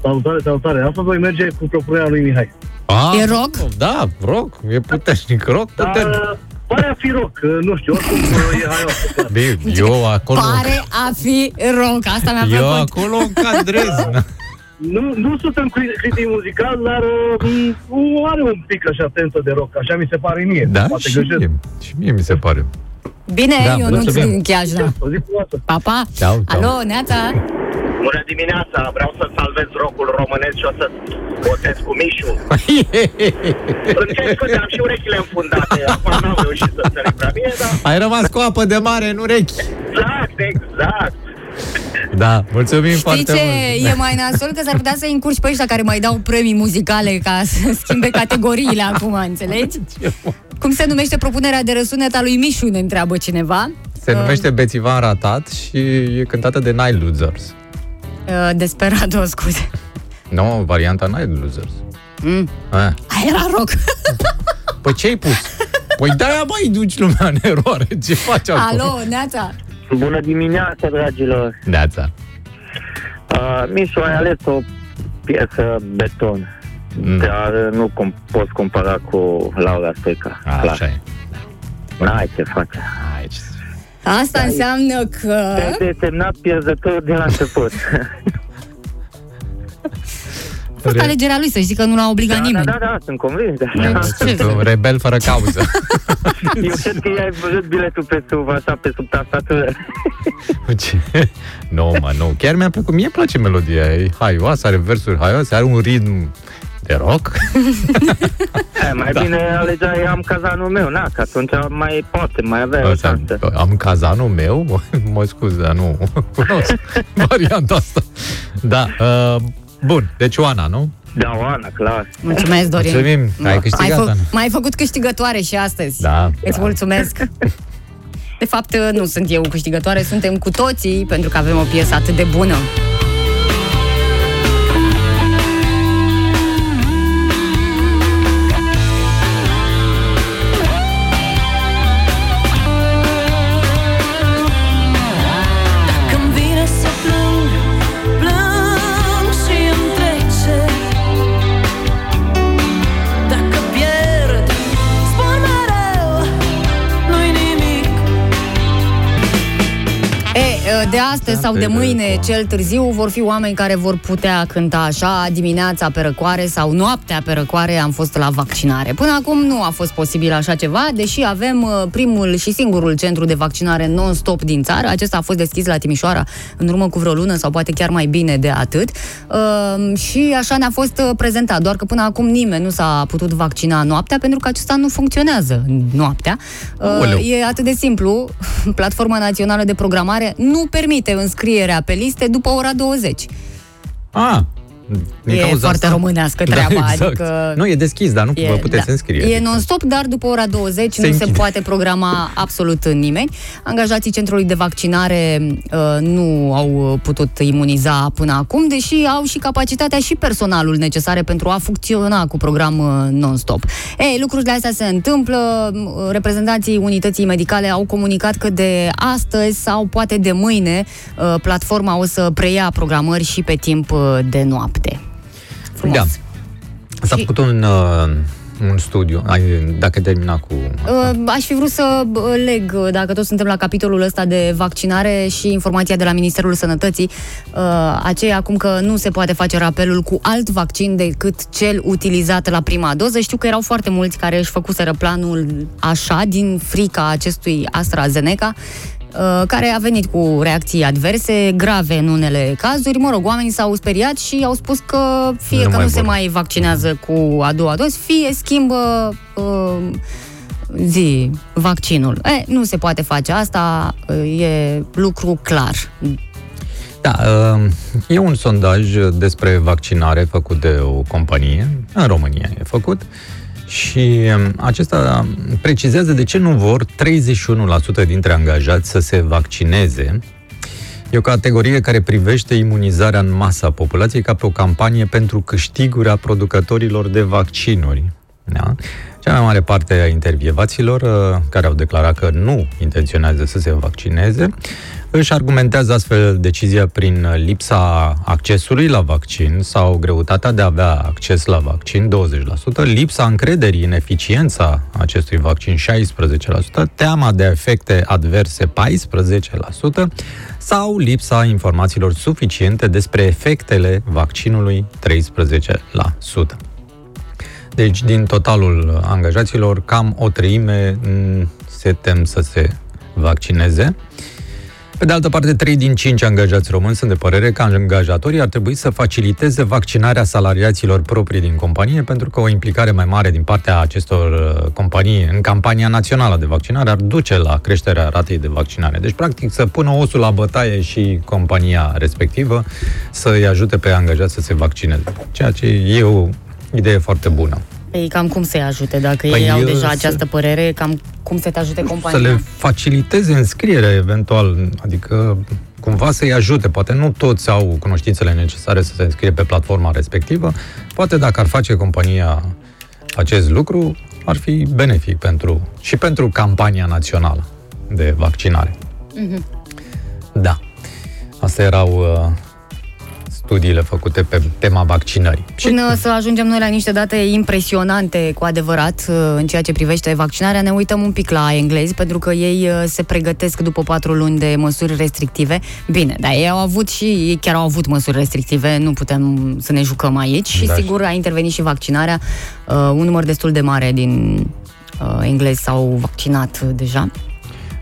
Salutare, salutare. Asta voi merge cu propunerea lui Mihai. Ah, E rock? Da, rock. E puternic. Rock Dar puternic. uh, pare a fi rock, uh, nu știu, oricum uh, e haios. Bine, eu acolo... Pare a fi rock, asta mi-a Eu plăcut. acolo încadrez. na. Nu, nu suntem cri- critic muzical, dar uh, m, are un pic așa tentă de rock, așa mi se pare mie. Da, Poate și greșesc. mie, și mie mi se pare. Bine, Da, eu nu mulțumim. din Chiajna. O zi frumoasă. Pa, pa! Ceau, ceau. Alo, Neața! Bună dimineața, vreau să salvez rocul românesc și o să votez cu Mișu. Încerc că am și urechile înfundate, acum n-am reușit să înțeleg prea bine, dar Ai rămas cu apă de mare în urechi. exact, exact. Da, mulțumim Știi foarte ce mult. e mai nasol? Că s-ar putea să încurci pe ăștia care mai dau premii muzicale ca să schimbe categoriile acum, înțelegi? Cum se numește propunerea de răsunet a lui Mișu, ne întreabă cineva. Se numește Bețivan Ratat și e cântată de Night Losers. Uh, Desperado, scuze. Nu, varianta Night Losers. Mm. A. Aia era rock. Păi ce ai pus? Păi de-aia mai duci lumea în eroare. Ce faci acum? Alo, Neața! Bună dimineața, dragilor. Neața. Uh, Mișu, ai ales o piesă beton, Mm. dar nu com- poți compara cu Laura Stoica. A, Clar. așa e. N-ai ce face. Aici. Asta înseamnă că... Te-ai desemnat pierdător de la început. A fost alegerea lui, să știi că nu l-a obligat da, da, nimeni. da, da, sunt convins de Deci, asta. Sunt un rebel fără cauză. Eu cred că i-ai văzut biletul pe sub, așa, pe sub tastatură. Ce? Nu, mă, nu. Chiar mi-a plăcut. Mie îmi place melodia. E haioasă, are versuri haioase, are un ritm de rock. E, mai Da. bine alegeai am cazanul meu, na, că atunci mai poate, mai avea o Asta, șansă. am cazanul meu, mă, mă scuz, dar nu cunosc varianta asta. Da, uh, bun, deci Oana, nu? Da, Oana, clar. Mulțumesc, Dorin. Mulțumim, ai mai, câștigat, fă, Ana. mai ai făcut câștigătoare și astăzi. Da. Îți mulțumesc. De fapt, nu sunt eu câștigătoare, suntem cu toții, pentru că avem o piesă atât de bună. De astăzi sau de mâine, cel târziu, vor fi oameni care vor putea cânta așa dimineața pe răcoare sau noaptea pe răcoare am fost la vaccinare. Până acum nu a fost posibil așa ceva, deși avem uh, primul și singurul centru de vaccinare non-stop din țară. Acesta a fost deschis la Timișoara în urmă cu vreo lună sau poate chiar mai bine de atât. Uh, și așa ne-a fost uh, prezentat, doar că până acum nimeni nu s-a putut vaccina noaptea pentru că acesta nu funcționează noaptea. Aoleu. Uh, e atât de simplu. Platforma Națională de Programare nu permite înscrierea pe liste după ora 20. Ah, din E cauza foarte asta. românească Da, treaba, exact. adică- Nu, e deschis, dar nu vă puteți înscrie. E non-stop, dar după ora 20 Se nu se închide. poate programa absolut nimeni. Angajații centrului de vaccinare uh, nu au putut imuniza până acum, deși au și capacitatea și personalul necesare pentru a funcționa cu program uh, non-stop. Ei, lucrurile astea se întâmplă. Uh, Reprezentanții unității medicale au comunicat că de astăzi sau poate de mâine uh, platforma o să preia programări și pe timp uh, de noapte. Frumos. Da. S-a făcut un, uh, un studiu. Ai, dacă ai terminat cu... Uh, Aș fi vrut să uh, leg, uh, dacă tot suntem la capitolul ăsta de vaccinare și informația de la Ministerul Sănătății, uh, aceea acum că nu se poate face rapelul cu alt vaccin decât cel utilizat la prima doză. Știu că erau foarte mulți care își făcuseră planul așa, din frica acestui AstraZeneca, uh, care a venit cu reacții adverse, grave în unele cazuri. Mă rog, oamenii s-au speriat și au spus că fie Nu că mai nu se vor. mai vaccinează cu a doua doză, fie schimbă uh, zi vaccinul. E, nu se poate face asta, e lucru clar. Da, uh, e un sondaj despre vaccinare făcut de o companie, în România e făcut, și um, acesta precizează de ce nu vor 31% dintre angajați să se vaccineze. E o categorie care privește imunizarea în masă a populației ca pe o campanie pentru câștiguri a producătorilor de vaccinuri. Da? Cea mai mare parte a intervievaților uh, care au declarat că nu intenționează să se vaccineze își argumentează astfel decizia prin lipsa accesului la vaccin sau greutatea de a avea acces la vaccin 20%, lipsa încrederii în eficiența acestui vaccin 16%, teama de efecte adverse 14% sau lipsa informațiilor suficiente despre efectele vaccinului 13%. Deci, din totalul angajaților, cam o treime mm, se tem să se vaccineze. Pe de altă parte, 3 din 5 angajați români sunt de părere că angajatorii ar trebui să faciliteze vaccinarea salariaților proprii din companie, pentru că o implicare mai mare din partea acestor uh, companii în campania națională de vaccinare ar duce la creșterea ratei de vaccinare. Deci, practic, să pună osul la bătaie și compania respectivă să-i ajute pe angajați să se vaccineze. Ceea ce e o idee foarte bună. Ei, cam cum să-i ajute? Dacă Păi, ei au eu deja să- această părere, cam cum să te ajute compania? Să le faciliteze înscrierea eventual, adică cumva să-i ajute. Poate nu toți au cunoștințele necesare să se înscrie pe platforma respectivă. Poate dacă ar face compania acest lucru, ar fi benefic pentru și pentru campania națională de vaccinare. Mhm. Da. Astea erau uh, studiile făcute pe tema vaccinării. Până să ajungem noi la niște date impresionante cu adevărat uh, în ceea ce privește vaccinarea, ne uităm un pic la englezi, pentru că ei uh, se pregătesc după patru luni de măsuri restrictive. Bine, dar ei au avut și, ei chiar au avut măsuri restrictive, nu putem să ne jucăm aici și Da. sigur a intervenit și vaccinarea. Uh, un număr destul de mare din uh, englezi s-au vaccinat uh, deja.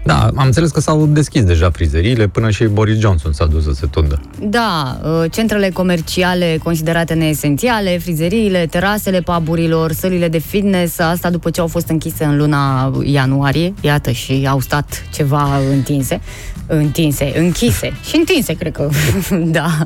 Da, am înțeles că s-au deschis deja frizeriile, până și Boris Johnson s-a dus să se tundă. Da, uh, centrele comerciale considerate neesențiale, frizeriile, terasele paburilor, sălile de fitness, asta după ce au fost închise în luna ianuarie, iată, și au stat ceva întinse, întinse, închise și întinse, cred că, da.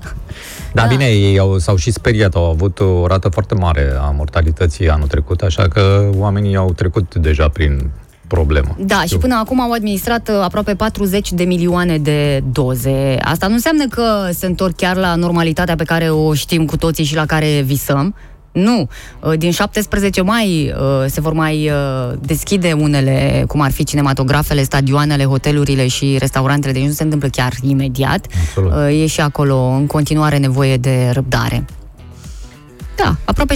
Da, bine, ei au, s-au și speriat, au avut o rată foarte mare a mortalității anul trecut, așa că oamenii au trecut deja prin problemă. Da, și până acum au administrat uh, aproape 40 de milioane de doze. Asta nu înseamnă că se întorc chiar la normalitatea pe care o știm cu toții și la care visăm. Nu. Uh, Din 17 mai uh, se vor mai uh, deschide unele, cum ar fi cinematografele, stadioanele, hotelurile și restaurantele, deci nu se întâmplă chiar imediat. Absolut. Uh, E și acolo în continuare nevoie de răbdare. Da, aproape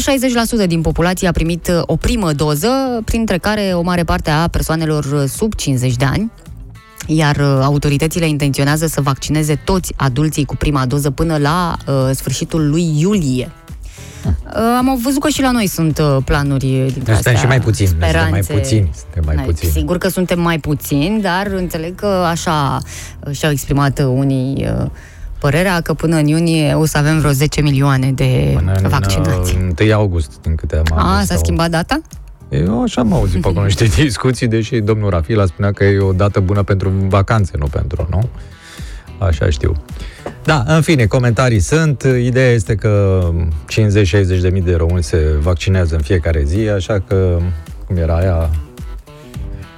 60% din populație a primit uh, o primă doză, printre care o mare parte a persoanelor uh, sub 50 de ani, iar uh, autoritățile intenționează să vaccineze toți adulții cu prima doză până la uh, sfârșitul lui iulie. Uh, am văzut că și la noi sunt uh, planuri dintre Suntem astea, și mai puțini, noi suntem mai speranțe. puțini, suntem mai Hai, puțini. Sigur că suntem mai puțini, dar înțeleg că așa uh, și-au exprimat uh, unii uh, părerea că până în iunie o să avem vreo 10 milioane de Până în vaccinați. uh, 1 august, din câte am A, auzit, s-a sau- schimbat data? Eu așa am auzit pe acolo niște discuții, deși domnul Rafila spunea că e o dată bună pentru vacanțe, nu pentru, nu? Așa știu. Da, în fine, comentarii sunt. Ideea este că 50-60 de mii de români se vaccinează în fiecare zi, așa că, cum era aia,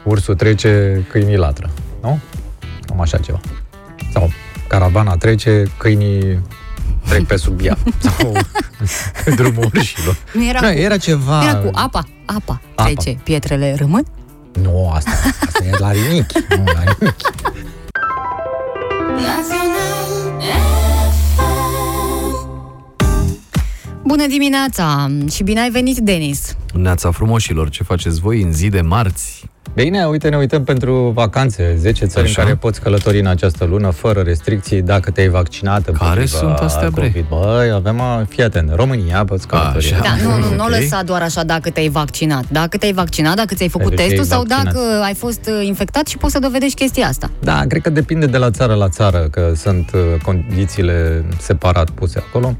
ursul trece, câinii latră, nu? Cam așa ceva. Sau caravana trece, câinii trec pe sub ea. Sau pe drumul urșilor. Nu era, Nu, cu, era ceva... era cu apa. Apa Apa. trece, pietrele rămân? Nu, asta, asta e la rinichi. Nu, la rinichi. Bună dimineața și bine ai venit, Denis. Neața frumoșilor, ce faceți voi în zi de marți? Bine, uite, ne uităm pentru vacanțe. 10 țări Așa. în care poți călători în această lună, fără restricții, dacă te-ai vaccinat împotriva Care sunt astea, bre? COVID. Băi, avem, a, fii atent, România poți călători. Așa. Da, nu, nu, nu o Ok. lăsa doar așa dacă te-ai vaccinat. Dacă te-ai vaccinat, dacă ți-ai făcut Deci testul ai sau vaccinat. dacă ai fost uh, infectat și poți să dovedești chestia asta. Da, cred că depinde de la țară la țară, că sunt uh, condițiile separat puse acolo.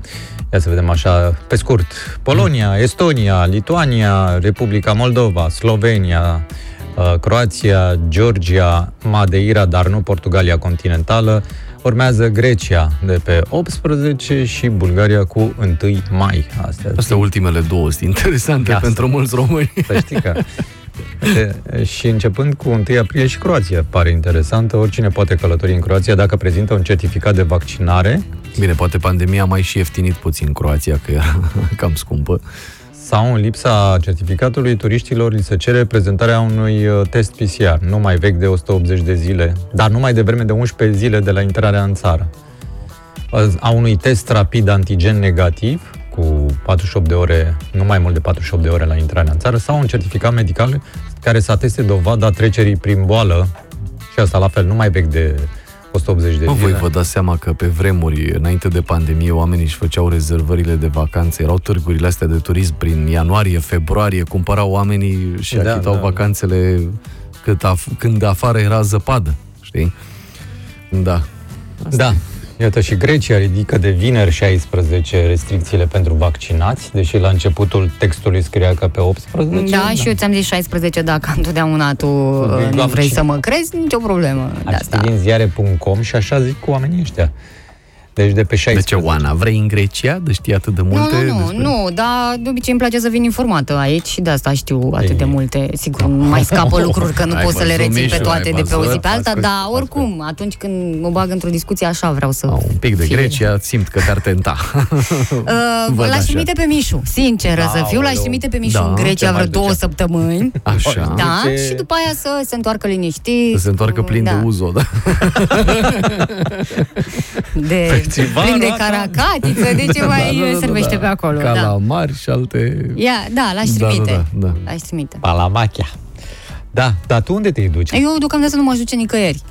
Ia să vedem așa, pe scurt. Polonia, Estonia, Lituania, Republica Moldova, Slovenia, uh, Croația, Georgia, Madeira, dar nu Portugalia continentală. Urmează Grecia de pe 18 și Bulgaria cu 1 mai. Astea, Astea ultimele două sunt interesante Ia, pentru mulți români. să știi că... Uite, și începând cu 1 aprilie și Croația pare interesantă. Oricine poate călători în Croația dacă prezintă un certificat de vaccinare Bine, poate pandemia a mai și ieftinit puțin Croația, că era cam scumpă. Sau în lipsa certificatului turiștilor li se cere prezentarea unui uh, test PCR, nu mai vechi de 180 de zile, dar nu mai devreme de 11 zile de la intrarea în țară. A unui test rapid antigen negativ, cu 48 de ore, nu mai mult de 48 de ore la intrarea în țară, sau un certificat medical care să ateste dovada trecerii prin boală, și asta la fel, nu mai vechi de 180 de Mă, zile. voi vă dați seama că pe vremuri, înainte de pandemie, oamenii își făceau rezervările de vacanțe, erau târgurile astea de turism prin ianuarie, februarie, cumpărau oamenii și Da, achitau da. vacanțele cât af- când afară era zăpadă, știi? Da. Da. Iată și Grecia ridică de vineri 16 restricțiile pentru vaccinați, deși la începutul textului scria că pe 18. Da, și eu ți-am zis 16 dacă întotdeauna tu uh, nu Doamne, vrei cine- să mă crezi, nicio problemă de Am asta. citit din ziare.com și așa zic cu oamenii ăștia. Deci de pe 16. De ce, Oana, vrei în Grecia? De știi atât de multe? Nu, nu, despre- nu, nu, dar de obicei îmi place să vin informată aici și de asta știu atât de multe. Sigur, nu mai scapă lucruri că nu Ai pot să le văzut, rețin pe Mișu, toate ai de pe o zi văzut? pe alta, Ascult, dar oricum, atunci când mă bag într-o discuție așa vreau să Un pic de fie. Grecia, simt că te-ar tenta. Uh, Văd l-aș așa. trimite pe Mișu, sinceră să fiu, l-aș Aoleu. trimite pe Mișu Da, în ce Grecia mai vreo ducea? două săptămâni. Așa. Da, Ce- și după aia să se întoarcă liniștit. Să se întoarcă plin da. de uzo, da? de Festivalul plin de ăsta. caracatiță, de ce mai servește pe acolo. Da. Calamari și alte... Ia, da, l-aș Da, trimite. da, da, da. L-aș trimite. Palamachia. Da, dar tu unde te duci? Eu deocamdată nu mă duce nicăieri.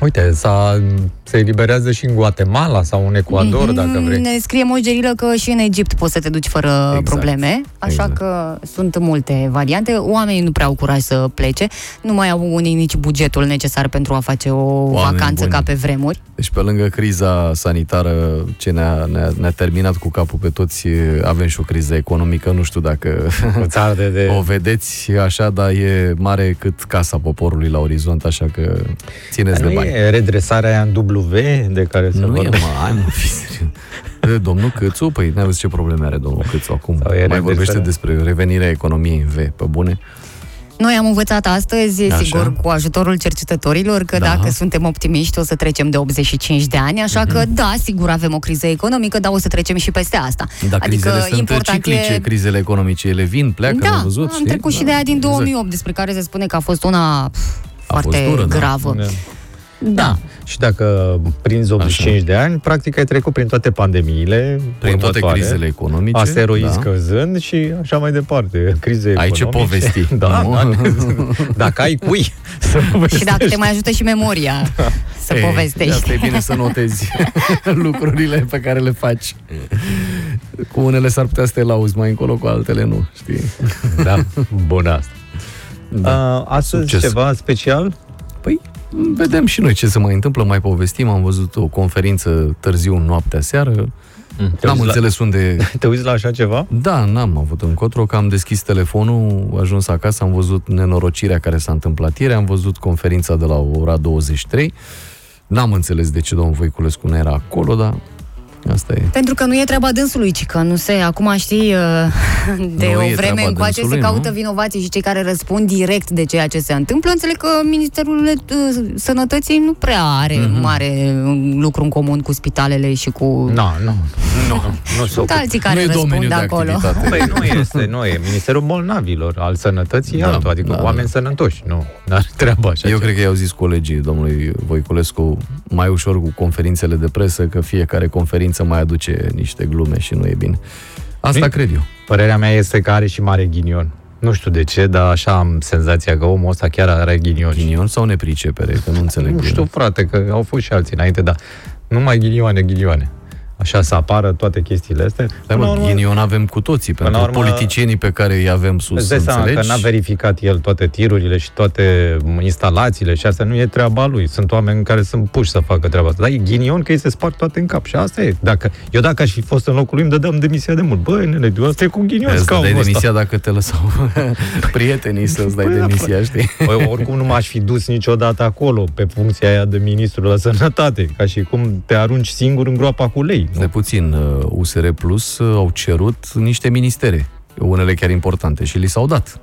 Uite, s-a, se eliberează și în Guatemala sau în Ecuador, Mhm, dacă vrei. Ne scrie Mogerilă că și în Egipt poți să te duci fără Exact. probleme, așa Exact. că sunt multe variante. Oamenii nu prea au curaj să plece, nu mai au unii nici bugetul necesar pentru a face o Oameni vacanță buni. ca pe vremuri. Deci pe lângă criza sanitară ce ne-a, ne-a, ne-a terminat cu capul pe toți, avem și o criză economică, nu știu dacă de, de... o vedeți așa, dar e mare cât casa poporului la orizont, așa că țineți Dar de nu bani. e redresarea aia în W de care se Nu e, vorbește? mă, hai mă, fi serios. E, Domnul Câțu, păi n-ai văzut ce probleme are domnul Câțu acum. Sau e Mai vorbește redresarea? despre revenirea economiei în V, pe bune. Noi am învățat astăzi, Așa. sigur, cu ajutorul cercetătorilor, că Da. dacă suntem optimiști o să trecem de 85 de ani, așa că Mhm. da, sigur avem o criză economică, dar o să trecem și peste asta. Dar crizele sunt Adică important ciclice, e crizele economice, ele vin, pleacă, da, am văzut, am știi? trecut și Da, de aia din exact. 2008, despre care se spune că a fost una pf, foarte dură, da. gravă. Da. Da. Și dacă prinzi 85 de ani, practic ai trecut prin toate pandemiile, Prin toate următoare, crizele economice, asteroizi da. scăzând și așa mai departe. Crize Ai ce economice. povesti, Da, nu? da. Dacă ai cui să Și dacă te mai ajută și memoria să Ei, de povestești. Asta e bine să notezi lucrurile pe care le faci. Cu unele s-ar putea să te lauzi mai încolo, cu altele nu, știi? Da, bună asta. Da. Uh, astăzi Succes. ceva special? Păi, vedem și noi ce se mai întâmplă, mai povestim. Am văzut o conferință târziu noaptea seară. Mm, te N-am uiți la- înțeles unde... Te uiți la așa ceva? Da, n-am avut încotro, că am deschis telefonul, ajuns acasă, am văzut nenorocirea care s-a întâmplat ieri, am văzut conferința de la ora 23. N-am înțeles de ce domnul Voiculescu nu era acolo, dar asta e. Pentru că nu e treaba dânsului, ci că nu se, acum știi, uh, de Nu o e vreme treaba încoace se dânsului, caută nu? vinovații și cei care răspund direct de ceea ce se întâmplă. Înțeleg că Ministerul uh, Sănătății nu prea are Mhm. mare um, lucru în comun cu spitalele și cu... Nu, nu. Nu, nu Sunt alții care Nu e răspund domeniul de acolo. activitate. Păi nu este, nu e. Ministerul Bolnavilor, al sănătății, Da, da, altul, adică da, da, da. oameni sănătoși, nu. N-are treaba așa. Eu ceva. cred că i-au zis colegii domnului Voiculescu mai ușor cu conferințele de presă, că fiecare conferință mai aduce niște glume și nu e bine. Asta Nu- cred eu. Părerea mea este că are și mare ghinion. Nu știu de ce, dar așa am senzația că omul ăsta chiar are ghinion. Ghinion sau nepricepere, că nu înțeleg. Nu bine. știu, frate, că au fost și alții înainte, dar numai ghinioane, ghinioane. Așa să apară toate chestiile astea. Stai, Până la mă, urmă, ghinion avem cu toții, Până pentru la urmă- politicienii pe care îi avem sus, Îți dai seama că înțelegi? n-a verificat el toate tirurile și toate instalațiile și asta nu e treaba lui. Sunt oameni care sunt puși să facă treaba asta. Dar e ghinion că îi se sparg toate în cap și asta e. Dacă, eu dacă aș fi fost în locul lui, îmi dădeam demisia de mult. Băi, nene, asta e cu ghinion Îți dai scaunul demisia ăsta. dacă te lăsau prietenii să-ți dai Păi da, demisia, știi? Păi, oricum nu m-aș fi dus niciodată acolo, pe funcția aia de ministru la sănătate, ca și cum te arunci singur în groapa cu lei. De puțin, uh, USR Plus uh, au cerut niște ministere, unele chiar importante, și li s-au dat.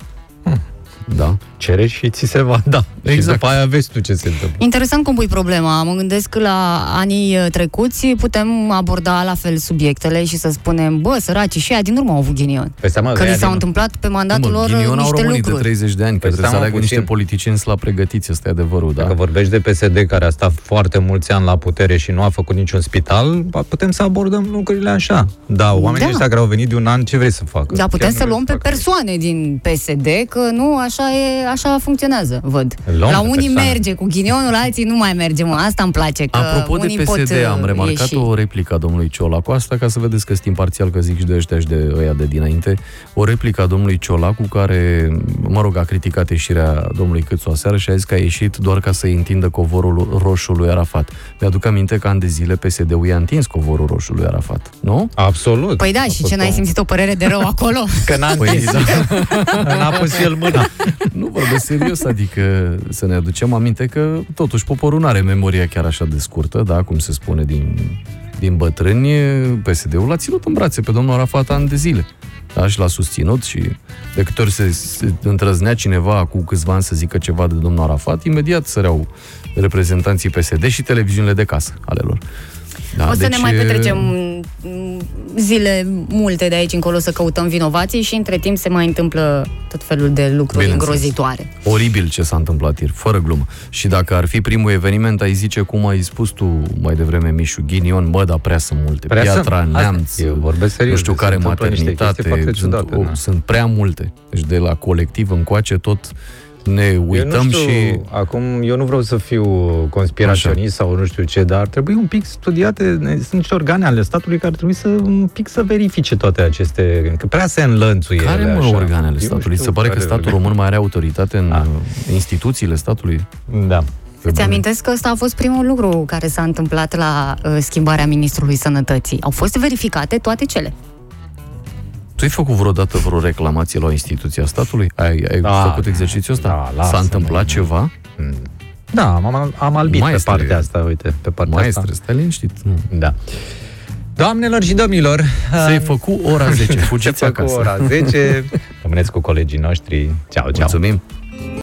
Da. Cere și ți se va da. Exact. Și după aia vezi tu ce se întâmplă. Interesant cum pui problema. Mă gândesc că la anii uh, trecuți putem aborda la fel subiectele și să spunem, bă, săraci, și ea din urmă au avut ghinion. Păi seama, Că li ăia s-au din- întâmplat pe mandatul Nu, mă, lor uh, ghinion au niște românii de lucruri. 30 de ani, că Păi trebuie să seama aleagă niște puțin. politicieni la pregătiți, ăsta e adevărul, da. Dacă vorbești de PSD care a stat foarte mulți ani la putere și nu a făcut niciun spital, ba, putem să abordăm lucrurile așa. Da, oamenii Da. ăștia care au venit de un an, ce vrei să facă? Da, putem Chiar să nu luăm vrei pe persoane din PSD, că nu așa e, așa funcționează, văd. Luăm la pe unii persoane. merge cu ghinionul, la alții nu mai merge, mă. Asta îmi place, că Apropo de unii PSD, pot uh, am remarcat ieși. o replică a domnului Ciolacu, asta ca să vedeți că sunt imparțial, că zic și de ăștia și de ăia de dinainte, o replică a domnului Ciolacu care, mă rog, a criticat ieșirea domnului Câțu aseară și a zis că a ieșit doar ca să întindă covorul roșu lui Arafat. Mi-aduc aminte că ani de zile PSD-ul i-a întins covorul roșu lui Arafat, nu? Absolut. Păi da, și ce n-ai simțit o părere de rău acolo? Că n-a Păi, întins. da. N-a pus el mâna. Nu vorbesc serios, adică să ne aducem aminte că totuși poporul nu are memoria chiar așa de scurtă, da, cum se spune din, din bătrâni, PSD-ul l-a ținut în brațe pe domnul Arafat ani de zile. Da, și l-a susținut și de câte ori se, se întrăznea cineva cu câțiva ani să zică ceva de domnul Arafat, imediat săreau reprezentanții PSD și televiziunile de casă ale lor. Da, o să ne mai e- petrecem mm, zile multe de aici încolo să căutăm vinovații și între timp se mai întâmplă tot felul de lucruri Bineînțeles. îngrozitoare. Oribil ce s-a întâmplat ieri, fără glumă. Și dacă ar fi primul eveniment, ai zice, cum ai spus tu mai devreme, Mișu, ghinion, bă, dar prea sunt multe. Prea sunt. Piatra, Asta- Neamț, eu vorbesc serios, nu știu se care întâmplă niște maternitate, chestii foarte sunt, ciudate, o, da. sunt prea multe. Deci de la colectiv încoace tot ne eu uităm nu știu, și... acum eu nu vreau să fiu conspiraționist sau nu știu ce, dar ar trebui un pic studiate, sunt niște organe ale statului care ar trebui să un pic să verifice toate aceste, că prea se înlănțuie. Care, ele mă, așa. organele Eu statului? știu Se pare că care statul organe. român mai are autoritate în uh, instituțiile statului? Da. Îți amintesc că ăsta a fost primul lucru care s-a întâmplat la uh, schimbarea Ministrului Sănătății. Au fost verificate toate cele. Tu ai făcut vreodată vreo reclamație la o instituție a statului? Ai, ai Da, făcut exercițiul ăsta? da, S-a lasă-mă, întâmplat ceva? Da, am, am albit Maestre. pe partea asta, uite, pe partea Maestre, asta. stai liniștit. Nu. Da. Doamnelor și domnilor, Se-i făcut ora 10, fugiți se făcut acasă. ora 10. Rămâneți cu colegii noștri. Ceau, ceau. Mulțumim.